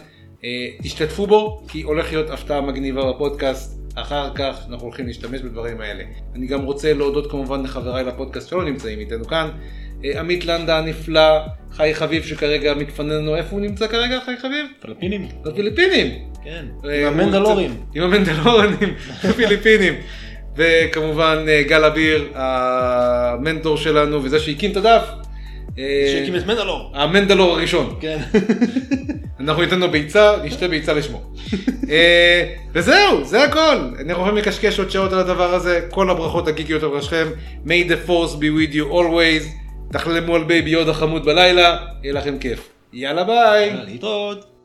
אה, תשתתפו בו, כי הולך להיות הפתעה מגניבה בפודקאסט. אחר כך אנחנו הולכים להשתמש בדברים האלה. אני גם רוצה להודות כמובן לחבריי לפודקאסט שלא נמצאים איתנו כאן. אה, עמית לנדה הנפלא, חי חביב שכרגע מתפנן לנו, איפה הוא נמצא כרגע חי חביב? פיליפינים. בפיליפינים. כן. אה, עם המנדלורים. עם המנדלורנים, בפיליפינים. וכמובן אה, גל אביר, המנטור שלנו וזה שהקים את הדף. שהקים את מנדלור. המנדלור הראשון. כן. אנחנו ניתן לו ביצה, נשתה ביצה לשמו. וזהו, זה הכל. אני יכול לקשקש עוד שעות על הדבר הזה. כל הברכות הגיקיות על ראשכם. May the force be with you always. תחלמו על בייבי יודה חמוד בלילה, יהיה לכם כיף. יאללה ביי. להתראות.